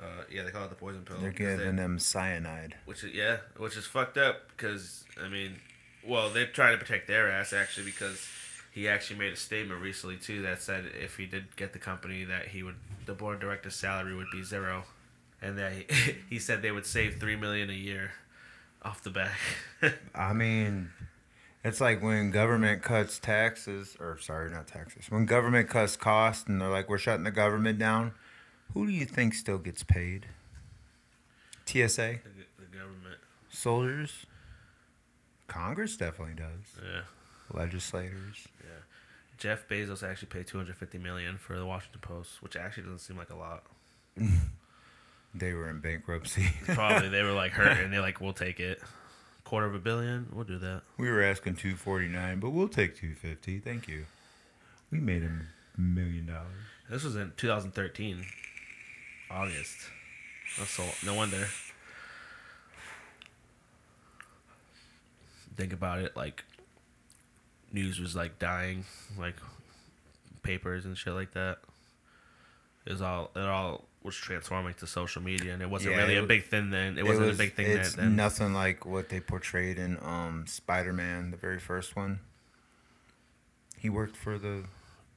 Uh, yeah, they call it the poison pill. they're 'cause they- giving them cyanide. Which is yeah, which is fucked up because I mean, well, they're trying to protect their ass actually because he actually made a statement recently too that said if he did get the company that he would the board directors salary would be zero, and that he, he said they would save three million a year off the back. I mean, it's like when government cuts taxes, or sorry, not taxes. When government cuts costs, and they're like, "We're shutting the government down." Who do you think still gets paid? TSA, the, the government, soldiers. Congress definitely does. yeah, Legislators. yeah. Jeff Bezos actually paid two hundred fifty million for the Washington Post, which actually doesn't seem like a lot. They were in bankruptcy. Probably they were like hurt and they're like, we'll take it. Quarter of a billion, we'll do that. we were asking two forty nine, but we'll take two fifty. Thank you. We made a million dollars. This was in 2013, August. That's so no wonder. think about it, like news was like dying, like papers and shit like that. It was all it all was transforming to social media, and it wasn't Yeah, really it a big thing then. It wasn't was- a big thing It's then. then. nothing like what they portrayed in um, Spider Man, the very first one. He worked for the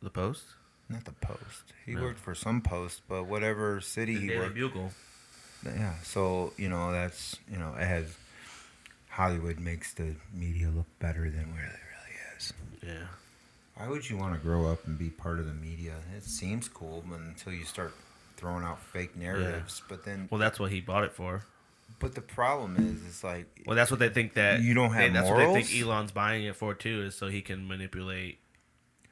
the Post, not the Post. He No. worked for some Post, but whatever city the he Daily worked. Bugle. Yeah, so you know that's you know it has Hollywood makes the media look better than where it really is. Yeah, Why would you want to grow up and be part of the media? It seems cool, but until you start throwing out fake narratives. But then, well, that's what he bought it for. but the problem is, it's like Well, that's what they think that You don't they- have That's what they think Elon's buying it for too, is so he can manipulate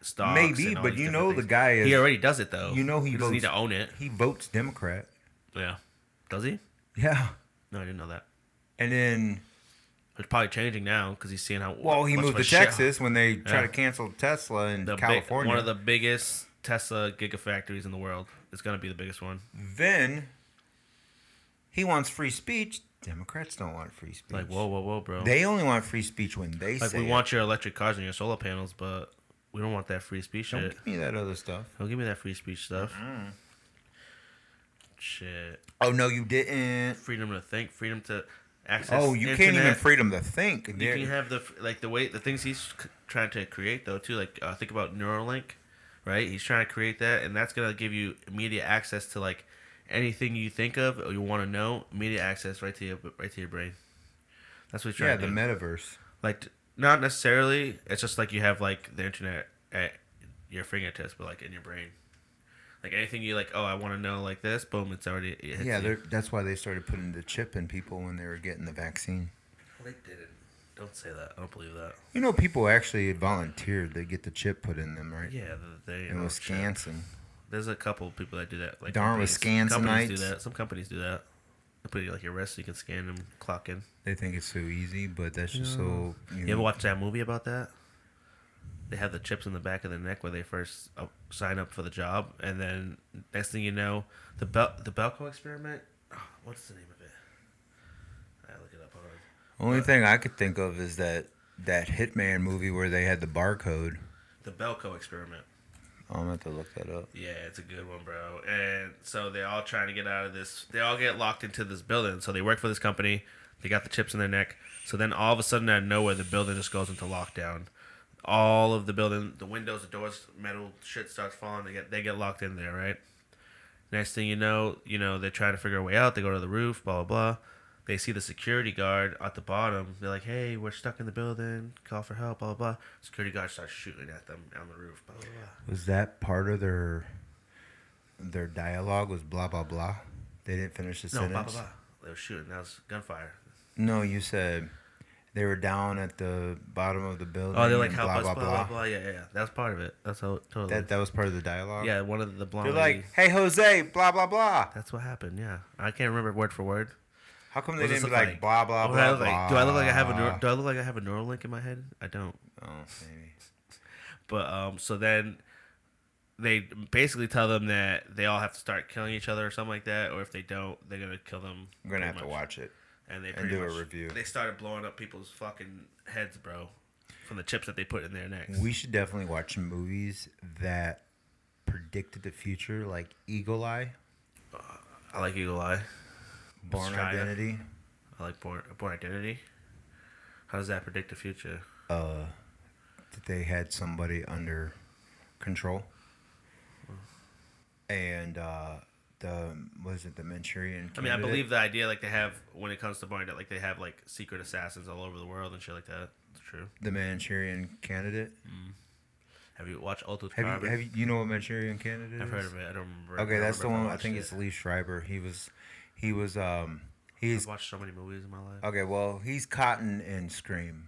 stocks. maybe, but you know the guy is he already does it though. You know he doesn't need to own it. he votes Democrat. Yeah, does he? Yeah, No, I didn't know that. and then It's probably changing now because he's seeing how well, he moved to shit- Texas when they try Yeah. to cancel Tesla in the big, California. one of the biggest Tesla gigafactories in the world. It's gonna be the biggest one. then he wants free speech. Democrats don't want free speech. Like whoa, whoa, whoa, bro. They only want free speech when they like say we it. want your electric cars and your solar panels, but we don't want that free speech Don't shit. give me that other stuff. Don't give me that free speech stuff. Shit. Oh no, you didn't. Freedom to think, freedom to access. Oh, you can't even freedom to think. You There- can have the like the way the things he's trying to create though too. Like uh, think about Neuralink, right? He's trying to create that, and that's gonna give you immediate access to like anything you think of or you want to know. Immediate access right to your right to your brain. That's what he's trying yeah, to the do. metaverse. like not necessarily. It's just like you have like the internet at your fingertips, but like in your brain. Like anything you like, oh, I want to know like this. Boom, it's already. It Yeah, that's why they started putting the chip in people when they were getting the vaccine. Well, they didn't. Don't say that. I don't believe that. You know, people actually volunteered They get the chip put in them, right? Yeah, they. In Wisconsin. Oh, There's a couple of people that do that. Like Darn companies, companies do that. Some companies do that. They put like your wrist, so you can scan them, clock in. They think it's so easy, but that's just so. You, You know, ever watch that movie about that? They have the chips in the back of their neck where they first uh, sign up for the job, and then next thing you know, the Bel- the Belko experiment. Oh, what's the name of it? I look it up. Hold on. Only thing I could think of is that that Hitman movie where they had the barcode. The Belko experiment. I'm gonna have to look that up. Yeah, it's a good one, bro. And so they're all trying to get out of this. They all get locked into this building. So they work for this company. They got the chips in their neck. So then all of a sudden, out of nowhere, the building just goes into lockdown. All of the building, the windows, the doors, metal shit starts falling. They get they get locked in there, right? Next thing you know, you know they're trying to figure a way out. They go to the roof, blah blah blah. They see the security guard at the bottom. They're like, "Hey, we're stuck in the building. Call for help." Blah blah blah. Security guard starts shooting at them on the roof. Blah blah blah. Was that part of their their dialogue? Was blah blah blah? They didn't finish the No, sentence. blah blah blah. They were shooting. That was gunfire. No, you said they were down at the bottom of the building. Oh, they're like help blah, us, blah blah blah blah. Yeah, yeah, yeah. That's part of it. That's how totally. That that was part of the dialogue. yeah, one of the blonde. They're like, "Hey, Jose, blah blah blah." That's what happened. Yeah, I can't remember word for word. How come they What didn't be look like, blah blah What I blah look blah? like? Do I look like I have a neur- do I look like I have a neural link in my head? I don't. Oh, maybe. But um, so then they basically tell them that they all have to start killing each other or something like that, or if they don't, they're gonna kill them. I'm gonna pretty have to watch it. and they and pretty do a review. They started blowing up people's fucking heads, bro, from the chips that they put in their necks. We should definitely watch movies that predicted the future, like Eagle Eye, I like Eagle Eye. Bourne. Identity. I like Bourne, Bourne Identity. How does that predict the future? Uh, that they had somebody under control, and uh, the was it the Manchurian? Candidate? I mean, I believe the idea like they have when it comes to Bourne Identity, like they have like secret assassins all over the world and shit like that. It's true. the Manchurian Candidate. Have you watched Altered Have you, have you, you know what Manchurian Candidate I've heard of it. I don't remember. Okay, I don't that's the remember if one. I think it. it's Liev Schreiber. He was, he was, um, he's I've watched so many movies in my life. okay. Well, he's Cotton in Scream.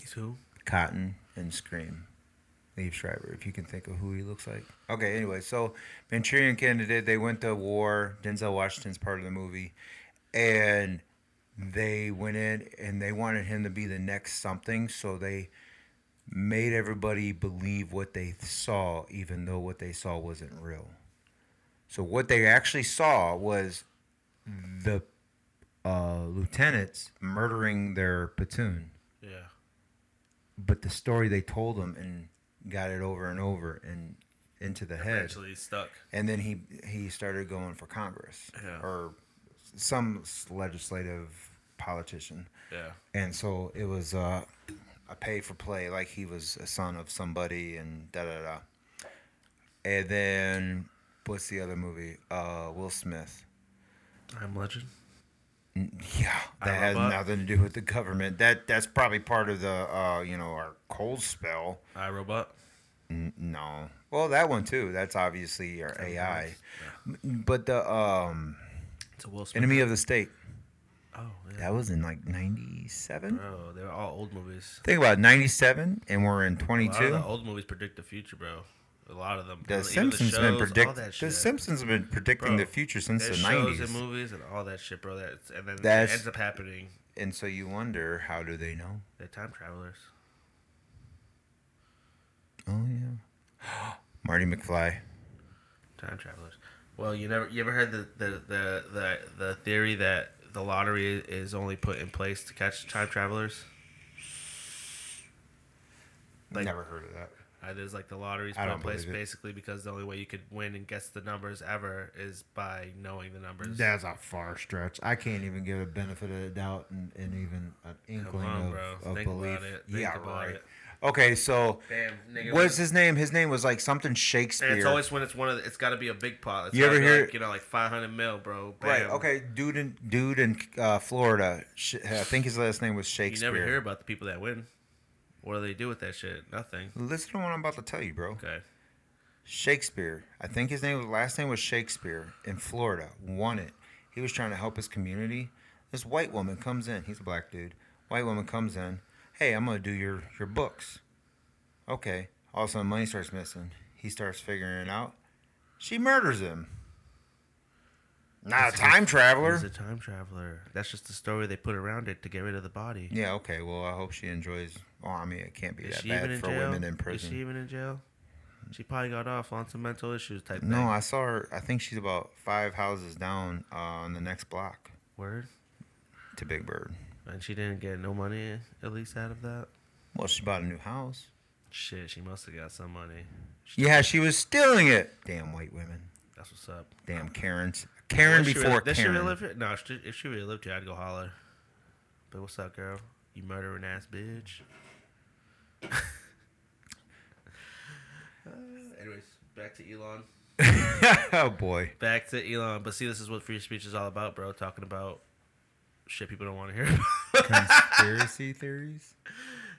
He's who? Cotton and Scream. Liev Schreiber, if you can think of who he looks like. Okay, anyway, so Manchurian Candidate, they went to war. Denzel Washington's part of the movie. And they went in and they wanted him to be the next something, so they made everybody believe what they saw, even though what they saw wasn't real. So what they actually saw was the uh, lieutenants murdering their platoon Yeah. but the story they told him and got it over and over and into the head. Eventually stuck. And then he he started going for Congress Yeah. or some legislative politician. Yeah. And so it was uh, a pay for play, like he was a son of somebody, and da da da. And then what's the other movie? Uh, Will Smith. I'm Legend. Yeah, that has nothing to do with the government. That that's probably part of the uh, you know our cold spell. I Robot. N- no, well that one too. That's obviously our AI. M- But the um, It's a Will Smith. enemy of the state. Oh, yeah. That was in like '97. Bro, they're all old movies. Think about '97, and we're in A lot of 22. the old movies predict the future, bro. A lot of them. The Simpsons shows, have been predict. The. Simpsons have been predicting Bro, the future since the shows '90s. and movies and all that shit, bro. That's and then That's- it ends up happening. And so you wonder, how do they know? They're time travelers. Oh yeah, Marty McFly. Time travelers. Well, you never you ever heard the the the the, the theory that the lottery is only put in place to catch time travelers? Like- Never heard of that. Uh, there's like the lottery's put in place it. basically because the only way you could win and guess the numbers ever is by knowing the numbers. That's a far stretch. I can't even give a benefit of the doubt and, and even an inkling on, of, of Think belief. about it. Think yeah, right. it. Okay, so what's his name? His name was like something Shakespeare. And it's always when it's one of the, it's got to be a big pot. It's You ever hear- like, you know like 500 mil, bro? Bam. right. Okay, dude in dude in uh, Florida. I think his last name was Shakespeare. You never hear about the people that win. What do they do with that shit? Nothing. Listen to what I'm about to tell you, bro. Okay. Shakespeare. I think his name was last name was Shakespeare in Florida. Won it. He was trying to help his community. This white woman comes in. He's a black dude. White woman comes in. Hey, I'm gonna do your your books. Okay. All of a sudden, money starts missing. He starts figuring it out. She murders him. Not a time traveler. He's a time traveler. That's just the story they put around it to get rid of the body. Yeah. Okay. Well, I hope she enjoys. Well, I mean, it can't be Is that she even bad in for jail? women in prison. Is prison. she even in jail? She probably got off on some mental issues type thing. no. I saw her. I think she's about five houses down uh, on the next block. Word. to Big Bird. And she didn't get no money at least out of that. Well, she bought a new house. Shit, she must have got some money. She- Yeah, she was stealing it. Damn white women. That's what's up. Damn Karens. Karen she before really, does she Karen. really live here? No, if she, if she really lived here, I'd go holler. But what's up, girl? You murdering ass bitch. Uh, anyways, back to Elon. oh boy. Back to Elon. But see, this is what free speech is all about, bro. Talking about shit people don't want to hear. Conspiracy theories.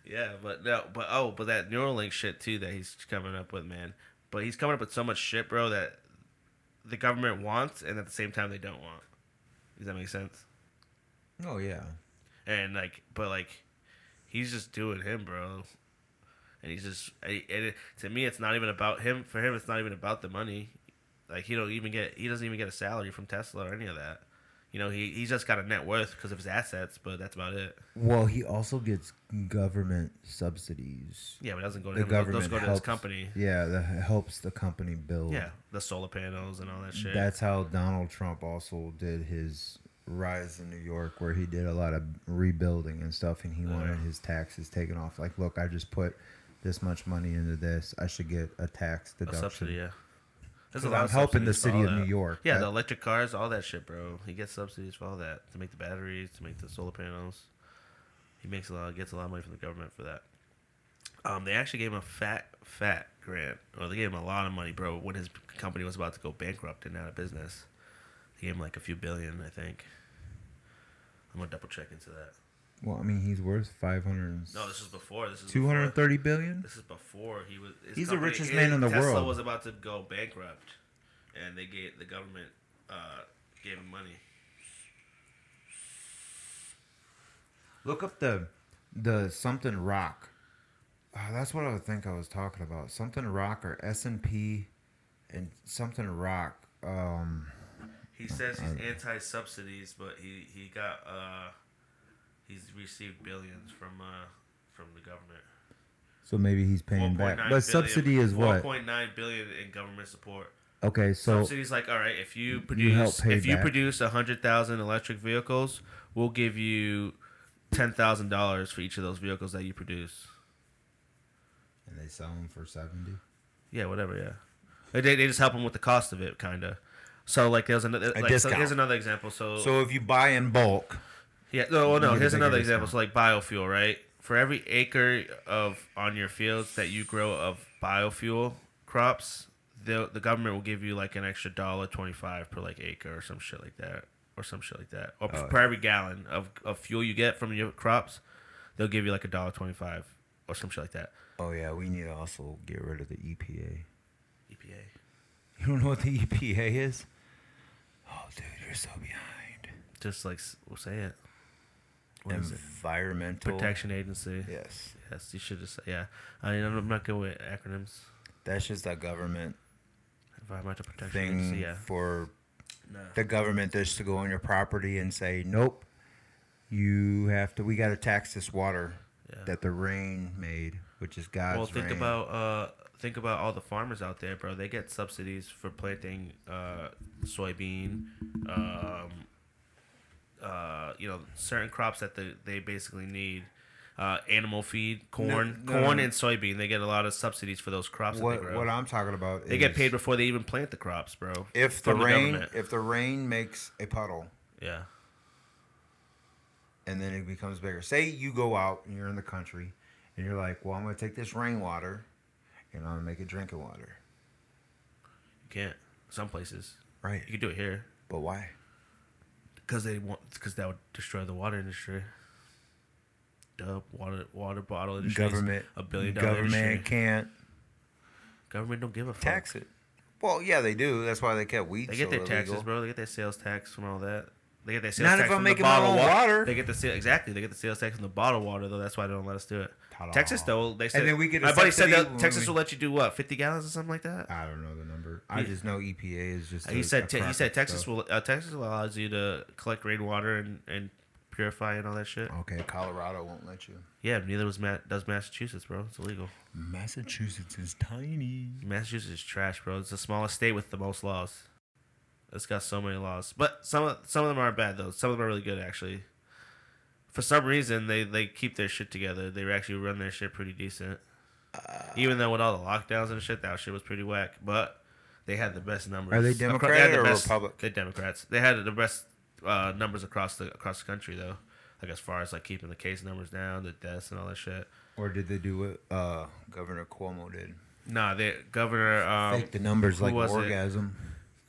yeah, but no, but oh, but that Neuralink shit too that he's coming up with, man. But he's coming up with so much shit, bro, that the government wants, and at the same time they don't want. Does that make sense? Oh yeah. and like but like he's just doing him bro and he's just and it, to me it's not even about him for him it's not even about the money like he don't even get he doesn't even get a salary from tesla or any of that you know he, he's just got a net worth because of his assets but that's about it Well, he also gets government subsidies. yeah but it doesn't go to The him those government go to helps, his company Yeah, that helps the company build. yeah the solar panels and all that shit That's how Donald Trump also did his rise in New York, where he did a lot of rebuilding and stuff, and he oh, wanted Yeah. his taxes taken off. Like, look, I just put this much money into this. I should get a tax a deduction. subsidy yeah There's 'Cause lot I'm helping the city of that. New York. Yeah, That- the electric cars, all that shit, bro. He gets subsidies for all that to make the batteries, to make the solar panels. He makes a lot, gets a lot of money from the government for that. Um, they actually gave him a fat, fat grant, or they gave him a lot of money, bro, when his company was about to go bankrupt and out of business. They gave him like a few billion, I think. I'm gonna double check into that. Well, I mean, he's worth five hundred. No, this is before. This is Two hundred thirty billion. This is before he was. He's the richest man in the Tesla world. was about to go bankrupt, and they gave the government uh, gave him money. Look up the the something rock. Ah, that's what I think I was talking about. Something rock or S and P, and something rock. Um, He says he's anti-subsidies, but he he got uh, he's received billions from uh, from the government. So maybe he's paying back. 4.9 But subsidy is what? 4.9 billion in government support. Okay, so Subsidies like all right, if you you produce pay if you back. produce hundred thousand electric vehicles, we'll give you ten thousand dollars for each of those vehicles that you produce. And they sell them for seventy. Yeah, whatever. Yeah, they they just help them with the cost of it, kind of. So like there's another like, so here's another example. So, So if you buy in bulk, yeah, no, well, no. Here's another example. So like biofuel, right? For every acre of on your fields that you grow of biofuel crops, the the government will give you like an extra dollar twenty five per like acre or some shit like that, or some shit like that, or Oh, per every gallon of, of fuel you get from your crops, they'll give you like a dollar twenty five or some shit like that. oh yeah, we need to also get rid of the EPA. EPA. You don't know what the EPA is? Oh, dude, you're so behind. Just like we'll say it. What? Environmental Protection Agency. Yes, Yes, you should just yeah. I mean, I'm not good with acronyms. that's just a government Environmental Protection Agency. Yeah. for No. the government just to go on your property and say, nope, you have to. We got to tax this water Yeah. that the rain made, which is God's well, think rain. about uh, think about all the farmers out there, bro. They get subsidies for planting uh, soybean, um, uh, you know, certain crops that they, they basically need. Uh, animal feed, corn, No, no, corn, no. and soybean. They get a lot of subsidies for those crops that they what grow. what I'm talking about. they get paid before they even plant the crops, bro. if the from the rain if the rain makes a puddle Yeah, and then it becomes bigger. Say you go out and you're in the country and you're like, well, I'm going to take this rainwater and I'm going to make it drinking water. you can't. Some places Right. you can do it here But why? Because they want because that would destroy the water industry. Duh, water water bottle industry. Government a billion dollar government industry. can't Government don't give a fuck. tax it. Well, yeah, they do. That's why they kept weed. They get so their illegal. taxes, bro. They get their sales tax from all that. They get their sales Not tax if I'm from making the my bottled own wa- water. They get the sale exactly. They get the sales tax from the bottled water though. That's why they don't let us do it. Ta-da. Texas though, they said. then we get a my buddy said that Texas we- will let you do what, fifty gallons or something like that. I don't know the number. I Yeah. just know EPA is just. he a- said a te- he said Texas stuff. will uh, Texas allows you to collect rainwater and, and purify and all that shit. Okay, Colorado won't let you. Yeah, neither was Ma- does Massachusetts, bro. It's illegal. Massachusetts is tiny. Massachusetts is trash, bro. It's the smallest state with the most laws. It's got so many laws, but some of some of them aren't bad though. Some of them are really good actually. For some reason, they they keep their shit together. They actually run their shit pretty decent. Even though with all the lockdowns and shit, that shit was pretty whack. But they had the best numbers. Are they Democrat had the or best- Republic? They're Democrats. They had the best uh, numbers across the across the country though. Like as far as like keeping the case numbers down, the deaths and all that shit. Or did they do what uh, Governor Cuomo did? Nah, they Governor um, Fake the numbers like was it?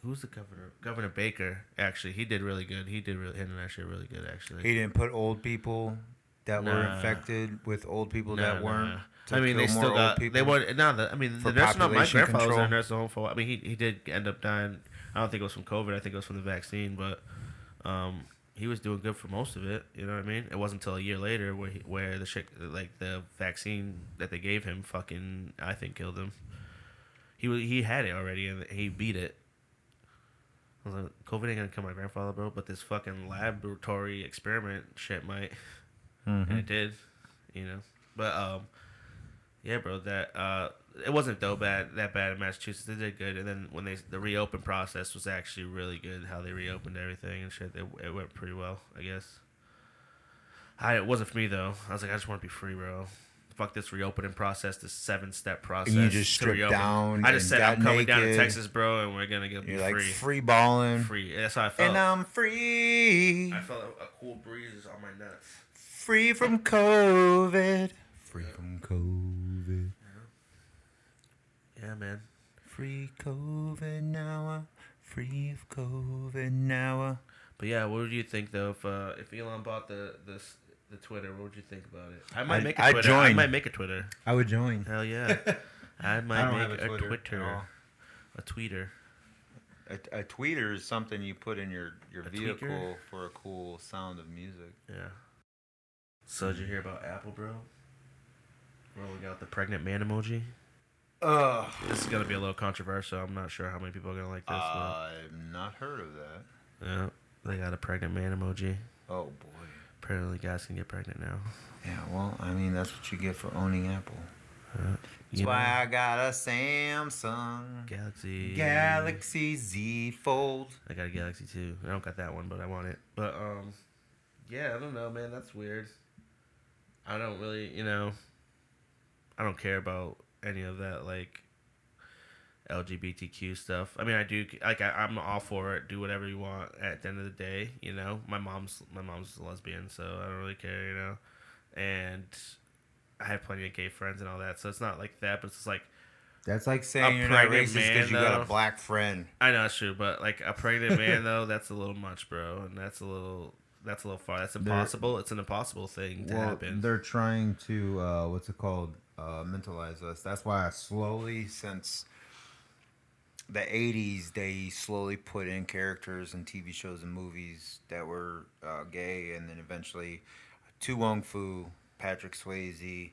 Who's the governor? Governor Baker. Actually, he did really good. He did really shit really good. Actually, He didn't put old people that were infected with old people Nah, that weren't. nah. I mean, they still got. people. They weren't. No, the, I mean, the nursing home. My grandfather was in a nursing home for. I mean, he he did end up dying. I don't think it was from COVID. I think it was from the vaccine. But um, he was doing good for most of it. You know what I mean? It wasn't until a year later where he, where the shit like the vaccine that they gave him fucking I think killed him. He he had it already and he beat it. I was like, COVID ain't gonna kill my grandfather, bro. But this fucking laboratory experiment shit might, Mm-hmm. and it did, you know. But um, yeah, bro, that uh, it wasn't though bad that bad in Massachusetts. They did good, and then when they the reopen process was actually really good. How they reopened everything and shit, it, it went pretty well, I guess. I it wasn't for me though. I was like, I just want to be free, bro. Fuck this reopening process, this seven step process. you just to stripped down I just and said I'm coming down to. Texas, bro, and we're gonna get You're be like free. free balling, Free. That's how I felt. and I'm free, I felt a, a cool breeze on my nuts. free from COVID, free from COVID, Yeah, man. free COVID now, uh, free of COVID now. uh. But yeah, what would you think though if uh, if Elon bought the the the Twitter? What would you think about it? I might I'd- make a I'd Twitter. I join. might make a Twitter. I would join. Hell yeah. I might I make have a a Twitter. Twitter at all. A tweeter. A, a tweeter is something you put in your, your A vehicle tweaker? for a cool sound of music. Yeah. So did you hear about Apple, bro? Rolling out the pregnant man emoji. Ugh. This is gonna be a little controversial. I'm not sure how many people are gonna like this. I've not heard of that. but yeah, they got a pregnant man emoji. Oh boy. Apparently, guys can get pregnant now. Yeah, well, I mean that's what you get for owning Apple. Uh, That's you why know, I got a Samsung Galaxy. Galaxy Z Fold. I got a Galaxy too. I don't got that one, but I want it. But um, yeah, I don't know, man. That's weird. I don't really, you know, I don't care about any of that like LGBTQ stuff. I mean, I do like I, I'm all for it. Do whatever you want. At the end of the day, you know, my mom's my mom's a lesbian, so I don't really care, you know, and I have plenty of gay friends and all that. So it's not like that, but it's just like That's like saying you're not pregnant racist because you got a black friend. I know it's true, but like a pregnant man though, that's a little much, bro, and that's a little that's a little far. That's impossible. it's an impossible thing to Well, happen. they're trying to uh, what's it called? uh, mentalize us. That's why I slowly, since the 80s, they slowly put in characters in TV shows and movies that were uh, gay, and then eventually To Wong Foo, Patrick Swayze,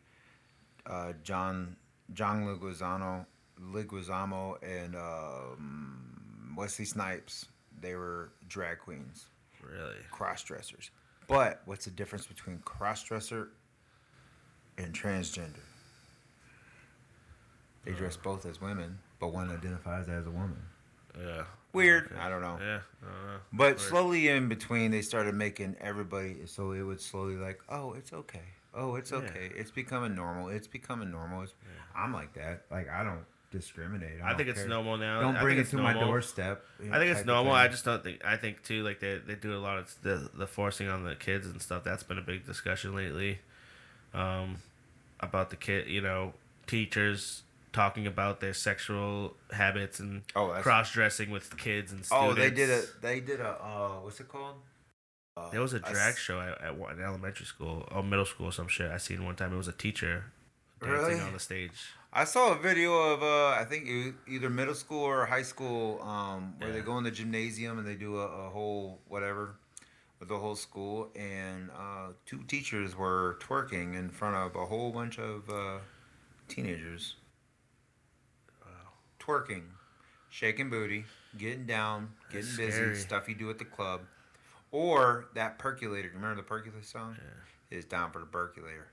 uh, John John Leguizamo, Leguizamo, and um, Wesley Snipes. They were drag queens, Really? cross dressers. But what's the difference between cross dresser and transgender? They dress both as women, but one identifies as a woman. Yeah. Weird. Okay. I don't know. Yeah. I don't know. But Weird. slowly in between, they started making everybody so it would slowly like, oh, it's okay. Oh, it's Yeah. okay. It's becoming normal. It's becoming normal. It's, I'm like that. Like I don't discriminate. I don't think it's normal now. Don't bring it it's to my normal. doorstep. I think it's normal. I just don't think. I think too, like they, they do a lot of the the forcing on the kids and stuff. That's been a big discussion lately, um, about the kid. You know, teachers talking about their sexual habits and Oh, cross dressing with kids and students. Oh, they did a. They did a. Uh, what's it called? Uh, There was a drag show at, at one- elementary school or middle school or some shit. I seen one time. It was a teacher dancing Really? on the stage. I saw a video of uh, I think it, either middle school or high school um, where they go in the gymnasium and they do a, a whole whatever with the whole school, and uh, two teachers were twerking in front of a whole bunch of uh, teenagers. Twerking, shaking booty, getting down, getting That's busy, scary. stuff you do at the club, or that percolator. Remember the percolator song? Yeah. It's time for the percolator.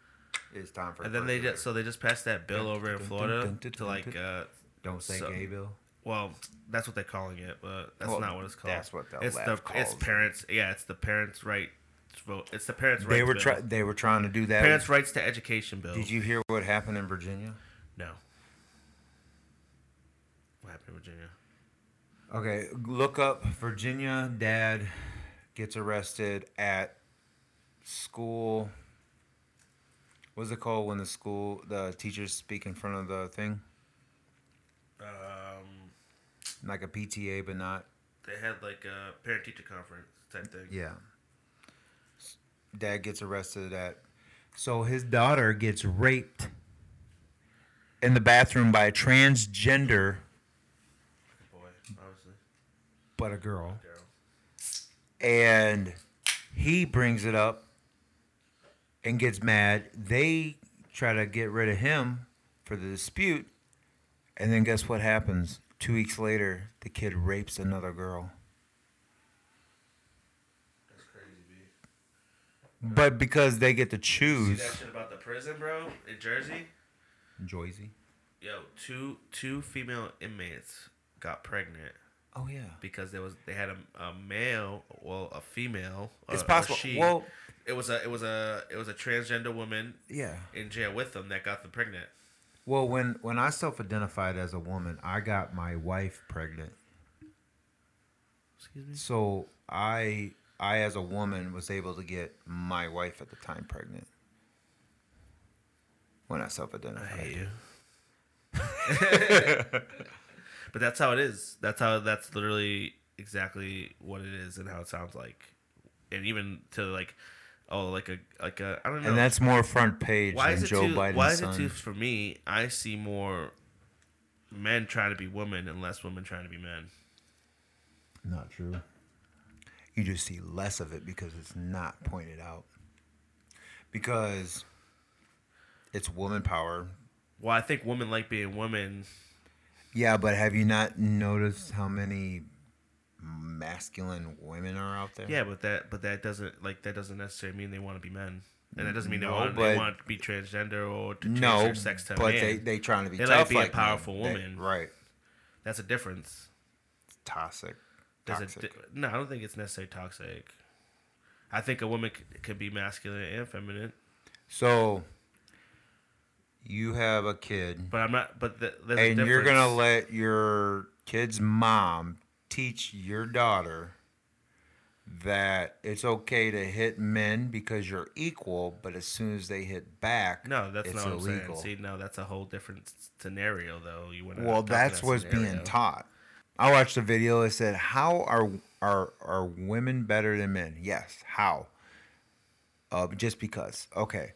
It's time for. And the then they just so they just passed that bill over in Florida to like uh, Don't say So- gay, Bill. Well, that's what they're calling it, but that's Well, not what it's called. that's what the it's the it's calls it. parents. Yeah, it's the parents' right to vote. It's the parents' right. They were bill. try- They were trying to do that. parents' rights to education bill. Did you hear what happened in Virginia? No. Virginia? Okay, look up Virginia dad gets arrested at school. What's it called when the school the teachers speak in front of the thing? Um, Like a PTA, but not. they had like a parent teacher conference type thing. Yeah. Dad gets arrested at. So his daughter gets raped. In the bathroom by a transgender, But a girl. and he brings it up and gets mad. They try to get rid of him for the dispute, and then guess what happens? Two weeks later, the kid rapes another girl. That's crazy, B. But because they get to See choose, that shit about the prison, bro, in Jersey? Joyzy. Yo, two two female inmates got pregnant Oh yeah, because there was they had a, a male, well, a female. it's or possible. she- Well, it was a it was a it was a transgender woman yeah. in jail with them that got them pregnant. Well, when when I self-identified as a woman, I got my wife pregnant. Excuse me. So I, I as a woman was able to get my wife at the time pregnant when I I self-identified. I hate you. but that's how it is. That's how. That's literally exactly what it is and how it sounds like, and even to like, oh, like a like a I don't know. And that's more front page why than is it Joe too? Biden's why is son. it too? For me, I see more men trying to be women and less women trying to be men. Not true. you just see less of it because it's not pointed out. Because it's woman power. Well, I think women like being women. Yeah, but have you not noticed how many masculine women are out there? Yeah, but that but that doesn't like that doesn't necessarily mean they want to be men. And that doesn't mean No, they, want, but- they want to be transgender or to change No, their sex to men. No, but man. they they trying to be They tough like a like men. powerful They- woman. right? That's a difference. Toxic. Toxic. it? No, I don't think it's necessarily toxic. I think a woman c- can be masculine and feminine. So you have a kid, But I'm not. But the, there's a and you're gonna let your kid's mom teach your daughter that it's okay to hit men because you're equal, but as soon as they hit back, No, that's it's not illegal. See, no, that's a whole different scenario, though. You wouldn't. Well, that's that what's being taught. I watched a video. It said, "How are are are women better than men?" Yes. How? Uh, just because. Okay.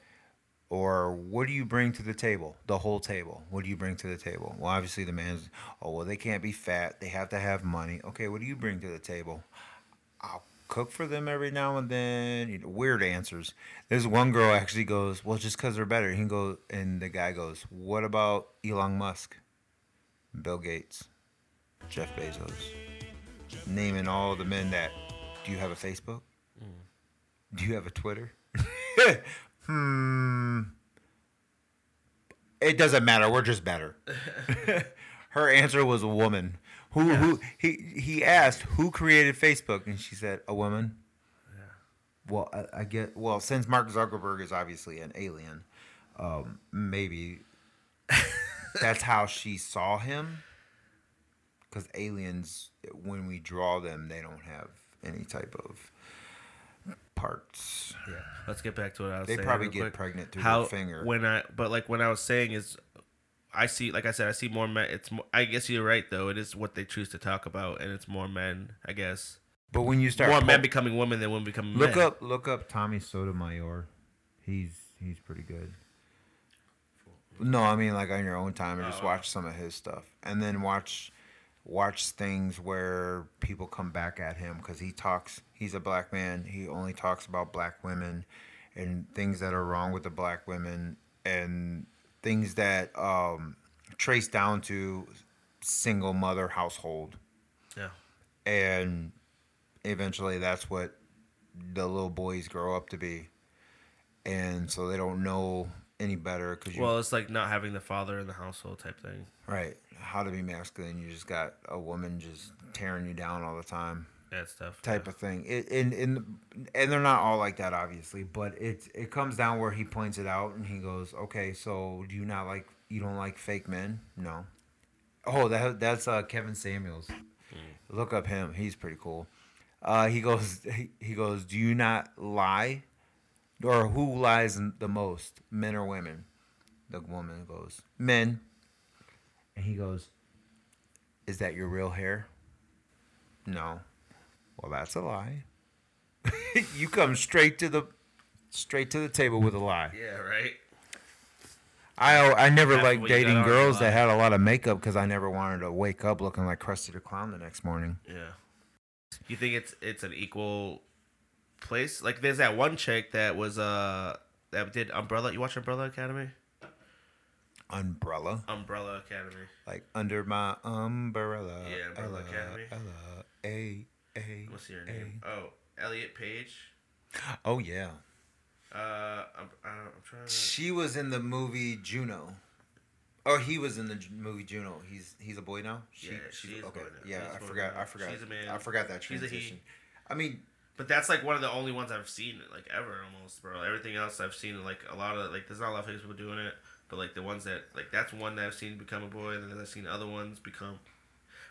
Or what do you bring to the table? The whole table. What do you bring to the table? Well, obviously the man's. Oh well, they can't be fat. They have to have money. Okay. What do you bring to the table? I'll cook for them every now and then. You know, weird answers. There's one girl actually goes, "Well, just because they're better." He goes, and the guy goes, "What about Elon Musk, Bill Gates, Jeff Bezos?" Naming all the men that. Do you have a Facebook? Mm. Do you have a Twitter? hmm. It doesn't matter. We're just better. Her answer was a woman. Who who he he asked who created Facebook, and she said a woman. Yeah. Well, I, I get well since Mark Zuckerberg is obviously an alien, um, maybe that's how she saw him. Because aliens, when we draw them, they don't have any type of parts. Yeah. Let's get back to what I was They saying. They probably get quick. pregnant through How their finger. when I but like when I was saying is, I see like I said I see more men. It's more, I guess you're right though. It is what they choose to talk about, and it's more men. I guess but when you start more po- men becoming women than women becoming look men. up look up Tommy Sotomayor. He's he's pretty good. No, I mean like on your own time, just Oh. watch some of his stuff, and then watch watch things where people come back at him because he talks. He's a black man. He only talks about black women and things that are wrong with the black women and things that um, trace down to single mother household Yeah. and eventually that's what the little boys grow up to be and so they don't know any better because Well, it's like not having the father in the household type thing. right how to be masculine you just got a woman just tearing you down all the time That stuff. type of thing. It, and, and and they're not all like that obviously but it it comes down where he points it out and he goes okay so do you not like you don't like fake men? No. Oh that that's uh kevin samuels. Look up him. He's pretty cool. Uh he goes he, he goes do you not lie? Or who lies the most men or women? The woman goes men and he goes is that your real hair no well, that's a lie. you come straight to the straight to the table with a lie. Yeah. Right. I I never liked what you got dating girls that had a lot of makeup because I never wanted to wake up looking like Krusty the Clown the next morning. Yeah. You think it's it's an equal place? Like there's that one chick that was uh that did Umbrella. You watch Umbrella Academy? Umbrella, Umbrella Academy. like under my umbrella. Yeah, Umbrella Ella, Academy. Ella, a a. What's your a. name? Oh, Elliot Page. Oh yeah, Uh, I'm, I'm trying to. she was in the movie Juno. Or he was in the movie Juno. He's he's a boy now. Yeah, she is a okay. boy now. Yeah, He's a I forgot. I forgot. She's a man. I forgot that She's a transition. I mean, But that's like one of the only ones I've seen like ever almost, bro. Everything else I've seen like a lot of like there's not a lot of people doing it, but like the ones that like that's one that I've seen become a boy, and then I've seen other ones become.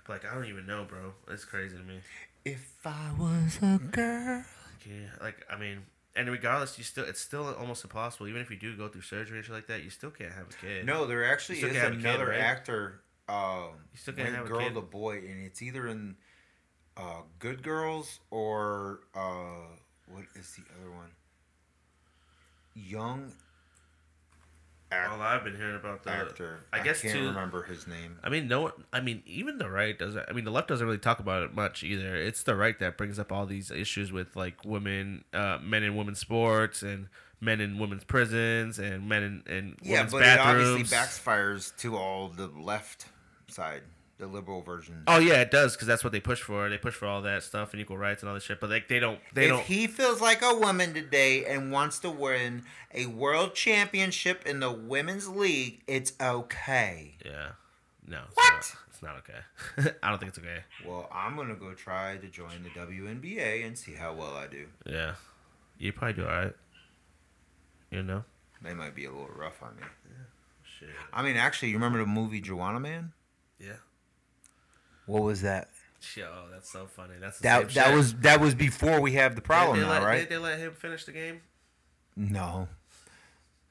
But like I don't even know, bro. It's crazy to me. if I was a girl. Like, yeah, like I mean, and regardless, you still it's still almost impossible. Even if you do go through surgery and shit like that, you still can't have a kid. No, there actually is can't have a kid, another right? actor. Um, You still can't went have a girl kid? to boy, and it's either in uh, Good Girls or uh, what is the other one? Young act- All I've been hearing about the actor. I guess can't too- remember his name. I mean, no. I mean, even the right doesn't. I mean, the left doesn't really talk about it much either. It's the right that brings up all these issues with like women, uh, men in women's sports, and men in women's prisons, and men in, in Yeah, women's but bathrooms. it obviously backfires to all the left side, the liberal version. oh yeah, it does because that's what they push for. They push for all that stuff and equal rights and all this shit. But like, they don't. They if don't. he feels like a woman today and wants to win a world championship in the women's league, it's okay. yeah. No. It's What? Not, it's not okay. I don't think it's okay. Well, I'm gonna go try to join the WNBA and see how well I do. Yeah. You probably do alright. You know. they might be a little rough on me. Yeah. Shit. I mean, actually, you remember the movie Juwanna Mann? Yeah. What was that? Yo, that's so funny. That's That that shit. was that was before we have the problem Did they now, let, right? Did they let him finish the game? No.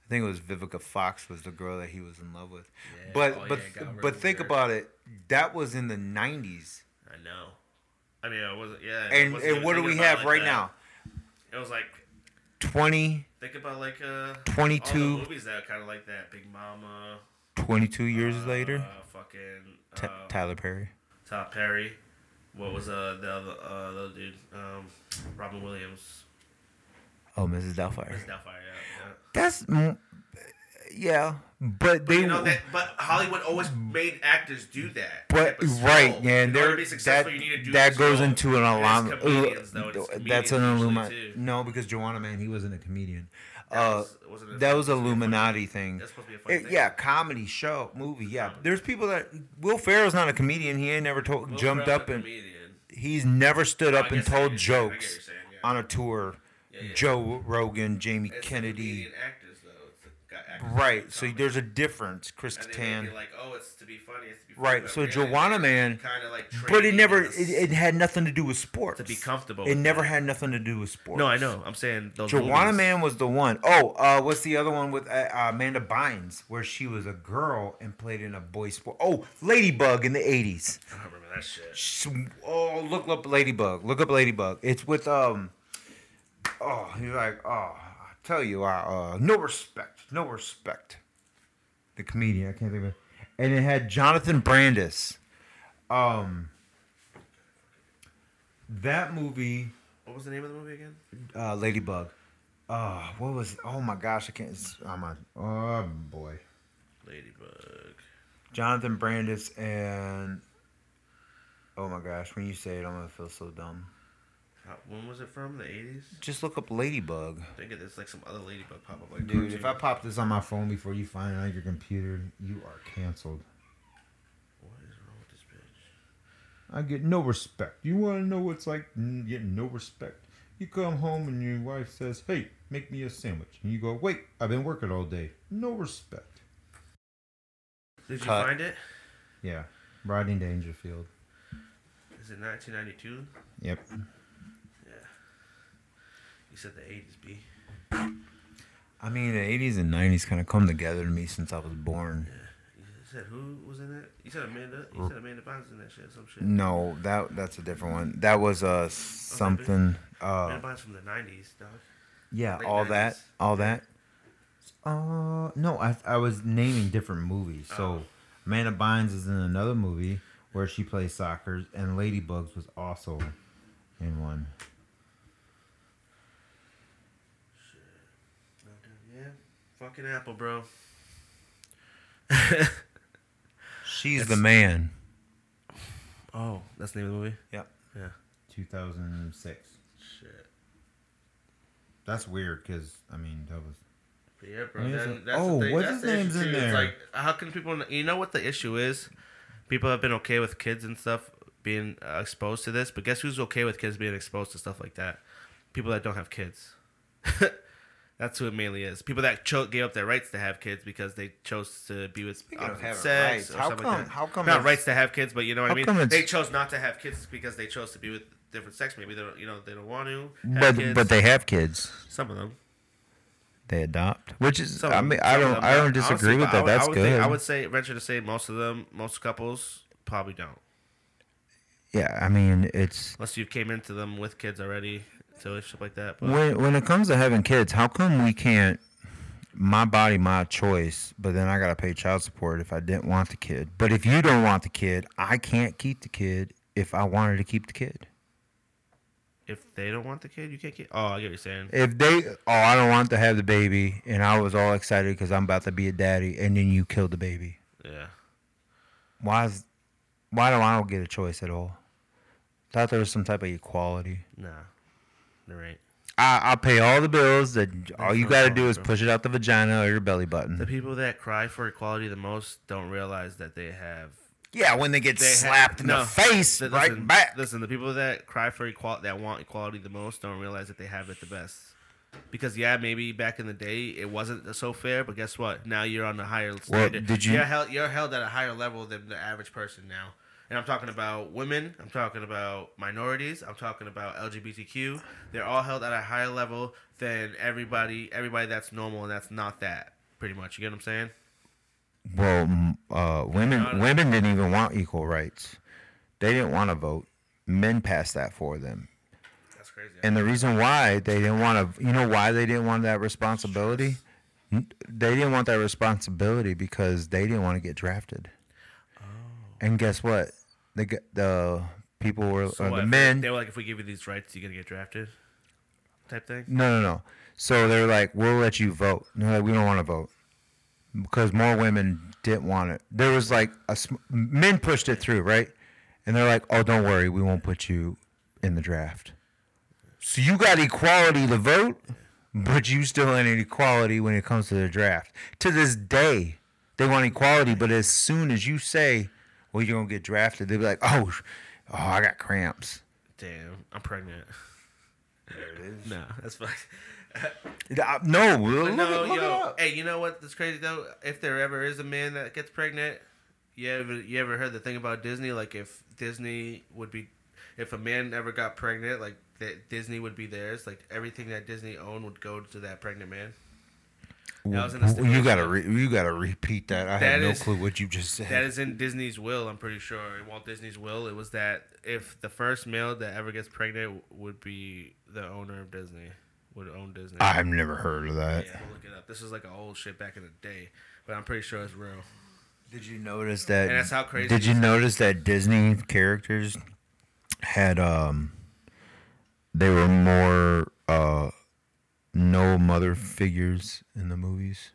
I think it was Vivica Fox was the girl that he was in love with. Yeah. But Oh, but yeah, but think about it. That was in the 90s. I know. I mean, I wasn't. Yeah. And wasn't and what do we have like right that. now? It was like 20 think about like uh 22 movies that kind of like that. Big Mama. 22 years uh, later. Fucking T- uh, Tyler Perry. Top Perry. What was uh the other uh the other dude? Um, Robin Williams. Oh, Mrs. Doubtfire. Mrs. Doubtfire. Yeah. yeah. That's yeah, but they You know that, but Hollywood always made actors do that. But right, yeah, and there that successful, you need to do that goes into an And alarm. it's comedians, though. It's that's an comedians usually, Illumi. too. No, because Juwanna Mann, he wasn't a comedian. That uh, was- that was supposed to be a funny- Illuminati thing. That's supposed to be a funny It- thing. yeah, comedy show, movie. Yeah, Comedy. there's people that Will Ferrell's not a comedian. He ain't never told, Will jumped Ferrell's up and comedian. he's never stood I up and guess I get told what you're saying, I get what jokes saying, yeah. on a tour. Yeah, yeah. Joe Rogan, Jamie Kennedy. comedian though. It's the guy- actors Right. So there's a difference. Chris And Kattan. like, oh, it's to be funny. It's to be funny. Right. but So really, Juwanna Mann, kind of like but it never. It, it had nothing to do with sports. to be comfortable. It never that. had nothing to do with sports. No, I know. I'm saying those. Joanna movies. Man was the one. Oh, uh, what's the other one with uh, uh, Amanda Bynes, where she was a girl and played in a boy sport? Oh, Ladybug in the '80s. I don't remember that shit. Sh- Oh, look up Ladybug. Look up Ladybug. It's with um. Oh, he's like, oh, I tell you, uh, uh, no respect, no respect. The comedian, I can't think of it. And it had Jonathan Brandis. Um. That movie What was the name of the movie again? uh, Ladybug. Uh, what was? Oh my gosh, I can't. I'm on. Oh boy, Ladybug. Jonathan Brandis and. Oh my gosh, when you say it, I'm gonna feel so dumb. How, when was it from? The 80s? Just look up Ladybug, I think it's like some other Ladybug pop up. Like Dude, if I pop this on my phone before you find it on your computer, you are canceled. What is wrong with this bitch? I get no respect. You want to know what's like getting no respect? You come home and your wife says, "Hey, make me a sandwich," and you go, "Wait, I've been working all day." No respect. Did you Cut. find it? Yeah, Rodney Dangerfield. Is it 1992? Yep. Yeah. You said the 80s, B. I mean, the '80s and '90s kind of come together to me since I was born. You said who was in that? You said Amanda. You said Amanda Bynes in that shit. Or some shit. No, that that's a different one. That was uh something. Uh, Amanda Bynes from the 90s, dog. yeah, late all that, all that. Uh, no, I I was naming different movies. So Oh. Amanda Bynes is in another movie where she plays soccer, and Ladybugs was also in one. Yeah. Fucking Apple, bro. She's It's- the man. Oh, that's the name of the movie? Yep. Yeah. 2006. Shit. That's weird because I mean that was yeah, bro. I mean, it's That, a- that's oh, the thing. what's that's his the issue, name's in too. It's there? like, how can people? You know what the issue is? People have been okay with kids and stuff being uh, exposed to this, but guess who's okay with kids being exposed to stuff like that? People that don't have kids. That's who it mainly is. People that cho- gave up their rights to have kids because they chose to be with Speaking opposite sex rights, or how something come- like that. how come not it's- rights to have kids, but you know what I how mean? come They chose not to have kids because they chose to be with different sex. Maybe they don't, you know, they don't want to. Have But kids. but they have kids. some of them. They adopt, which is Some I mean I don't them I don't honestly, disagree with that. would- I That's would good. think- I would say venture to say most of them, most couples probably don't, yeah, I mean it's unless you came into them with kids already, so shit like that. But when when it comes to having kids, how come we can't? My body, my choice. But then I gotta pay child support if I didn't want the kid. But if you don't want the kid, I can't keep the kid if I wanted to keep the kid. if they don't want the kid, you can't get. Oh, I get what you're saying. If they, oh, I don't want to have the baby, and I was all excited because I'm about to be a daddy, and then you killed the baby. Yeah. Why is, why do I don't get a choice at all? Thought there was some type of equality. Nah. Ain't. I I pay all the bills. That all you got to do is push it out the vagina or your belly button. The people that cry for equality the most don't realize that they have. Yeah, when they get They have- slapped in no, the face, Th- right back. Listen, the people that cry for equality, that want equality the most, don't realize that they have it the best. Because yeah, maybe back in the day it wasn't so fair, but guess what? Now you're on the higher standard. did you- You're held, you're held at a higher level than the average person now. And I'm talking about women. I'm talking about minorities. I'm talking about LGBTQ. They're all held at a higher level than everybody. Everybody that's normal and that's not that. Pretty much. You get what I'm saying? Well, uh, women women didn't even want equal rights. They didn't want to vote. Men passed that for them. That's crazy. And the reason why they didn't want to, you know, why they didn't want that responsibility? They didn't want that responsibility because they didn't want to get drafted. Oh. And guess what? The the people were So or what, the men. They were like, if we give you these rights, you're gonna get drafted, type thing. No, no, no. So they're like, we'll let you vote. They're like, we don't want to vote because more women didn't want it. There was like a sm- men pushed it through, right? And they're like, oh, don't worry, we won't put you in the draft. So you got equality to vote, but you still ain't equality when it comes to the draft. To this day, they want equality, but as soon as you say, well, you're gonna get drafted, they'll be like, oh, oh, I got cramps. Damn, I'm pregnant. There it is. no, that's fine. No, look, no, look, look it yo, up. hey, you know what? That's crazy though. If there ever is a man that gets pregnant, you ever you ever heard the thing about Disney? Like if Disney would be, if a man ever got pregnant, like that Disney would be theirs. Like everything that Disney owned would go to that pregnant man. That was in the you gotta re- you gotta repeat that. I That had no is- clue what you just said. That is in Disney's will. I'm pretty sure. In Walt Disney's will, it was that if the first male that ever gets pregnant would be the owner of Disney, would own Disney. I've never heard of that. yeah, we'll look it up. This is like an old shit back in the day, but I'm pretty sure it's real. Did you notice that? And that's how crazy Did you notice that Disney characters had um, they were more uh, no mother figures in the movies.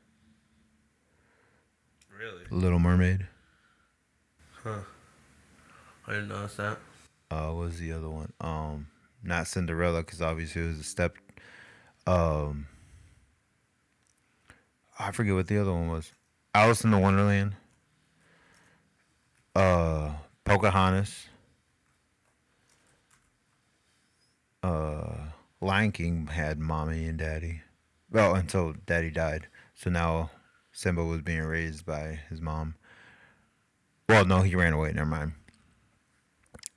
Really? Little Mermaid. Huh. I didn't notice that. Uh, what was the other one? Um, not Cinderella because obviously it was a step. Um, I forget what the other one was. Alice in the Wonderland. Uh, Pocahontas. Uh, Lion King had mommy and daddy. Well, until daddy died. So now Simba was being raised by his mom. Well, no, he ran away. Never mind.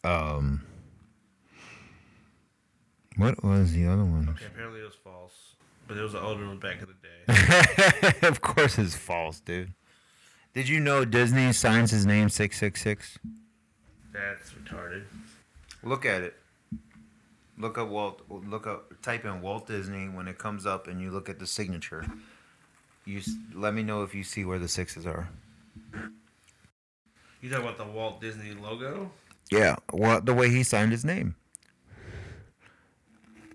Um, what was the other one? Okay, apparently it was false, but it was an older one back in the day. of course, it's false, dude. Did you know Disney signs his name six six six? That's retarded. Look at it. Look up Walt. Look up. Type in Walt Disney when it comes up, and you look at the signature. You s- let me know if you see where the sixes are. You talking about the Walt Disney logo? Yeah, well, the way he signed his name.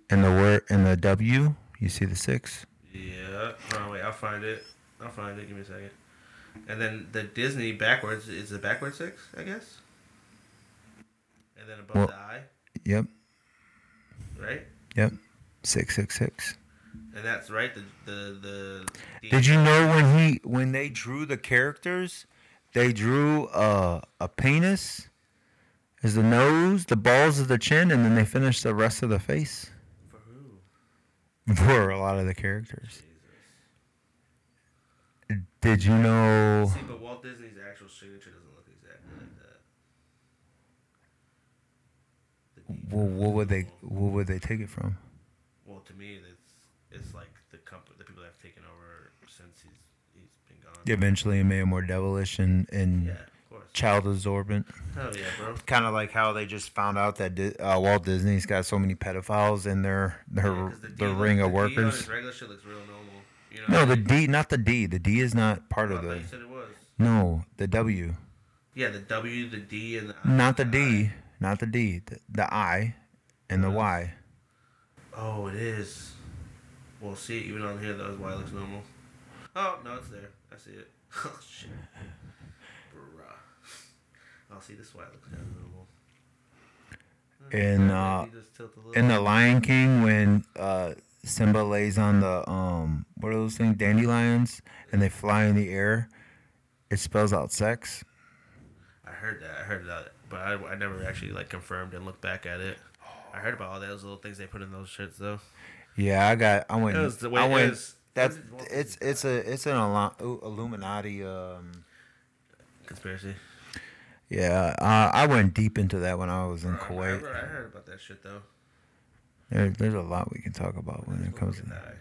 And the word and the W, you see the six. Yeah. Hold on, wait. I'll find it. I'll find it. Give me a second. And then the Disney backwards is the backward six, I guess. And then above Well- the I, Yep, right? yep, six six six. And that's right. The the the. Did you know when he when they drew the characters, they drew a a penis as the nose, the balls of the chin, and then they finished the rest of the face For who? for a lot of the characters. Jesus. Did you know? See, but Walt Disney's actual signature doesn't look exactly like that. The D- Well, what would they what would they take it from? Well, to me, it's it's like the company, the people that have taken over since he's he's been gone. Eventually, it made it more devilish and and Yeah, child absorbent. Hell yeah, bro. Kind of like how they just found out that Di- uh, Walt Disney's got so many pedophiles in their their Yeah, the, their ring the of on workers. regular shit looks real normal. You know No, the I mean? D, not the D. The D is not part of the. you said it was. No, the W. Yeah, the W, the D, and the I. Not the D. I. Not the D. The, the I and the Y. Oh, it is. Well, see, even on here, though, why it looks normal. Oh no, it's there. I see it. Oh shit. Bruh. I'll see this why it looks kind of normal. And, uh, Maybe just tilt a little. In the Lion King, when uh, Simba lays on the um, what are those things? Dandelions, and they fly in the air. It spells out sex. I heard that. I heard that, but I, I never actually like confirmed and looked back at it. I heard about all those little things they put in those shirts though. Yeah, I got. I went. It was the way I went. is. That's it's it's a it's an Illuminati. Um, Conspiracy. yeah, uh, I went deep into that when I was in I Kuwait. heard, I heard about that shit though. There, there's a lot we can talk about when it comes to that.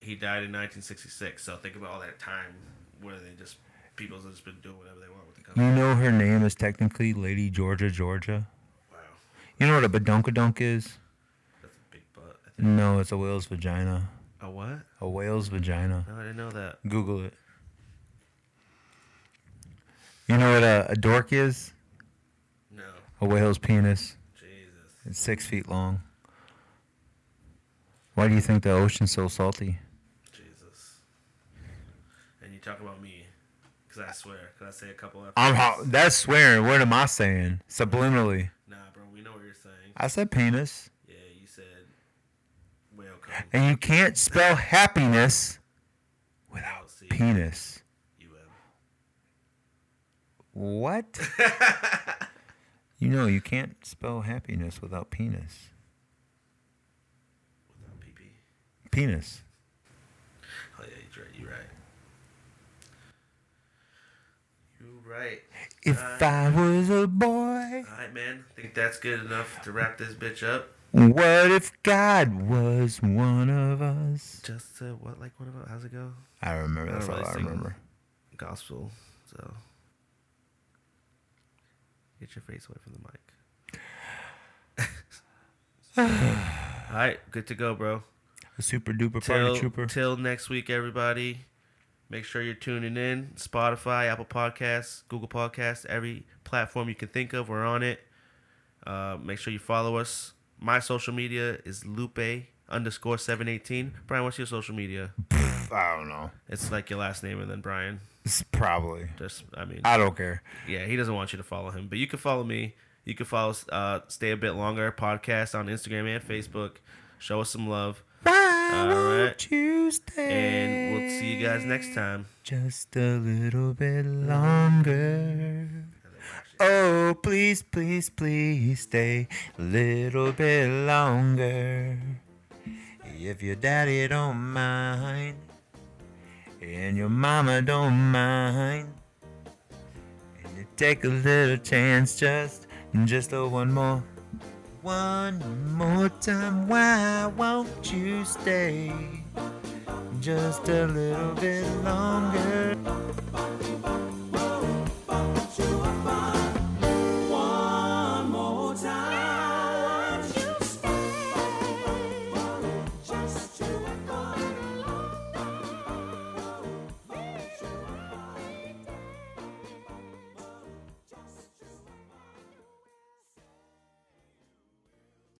He died in 1966. So think about all that time where they just people have just been doing whatever they want with the country. You know her name is technically Lady Georgia Georgia. Wow, You know what a badunkadunk is? that's a big butt. I think. No, it's a whale's vagina. A what? A whale's vagina. No, I didn't know that. Google it. You know what a, a dork is? No, A whale's penis. Jesus. It's six feet long. Why do you think the ocean's so salty? Jesus. And you talk about me, because I swear, because I say a couple episodes. I'm ho- that's swearing. What am I saying? Subliminally. Nah, bro, we know what you're saying. I said penis. Yeah, you said whale. And you can't spell happiness without LC, penis. UM. What? you know, you can't spell happiness without penis. Without PP. Penis. Oh yeah, you're right. You're right. You're right. If Uh, I was a boy, All right, man. I think that's good enough to wrap this bitch up. what if God was one of us? Just uh, what, like, what about? How's it go? I remember. That's all really I remember. Gospel. So get your face away from the mic. All right, good to go, bro. A super duper party trooper. till next week, everybody. Make sure you're tuning in. Spotify, Apple Podcasts, Google Podcasts, every platform you can think of, we're on it. Uh, make sure you follow us. My social media is Lupe underscore seven eighteen. Brian, what's your social media? I don't know. It's like your last name and then Brian. It's probably. Just I mean, I don't care. yeah, he doesn't want you to follow him, but you can follow me. You can follow uh, Stay a Bit Longer podcast on Instagram and Facebook. Show us some love, All won't right. you and we'll see you guys next time. Just a little bit longer. Oh, please, please, please stay a little bit longer. If your daddy don't mind, and your mama don't mind, and you take a little chance, just, just a one more. One more time, why won't you stay just a little bit longer?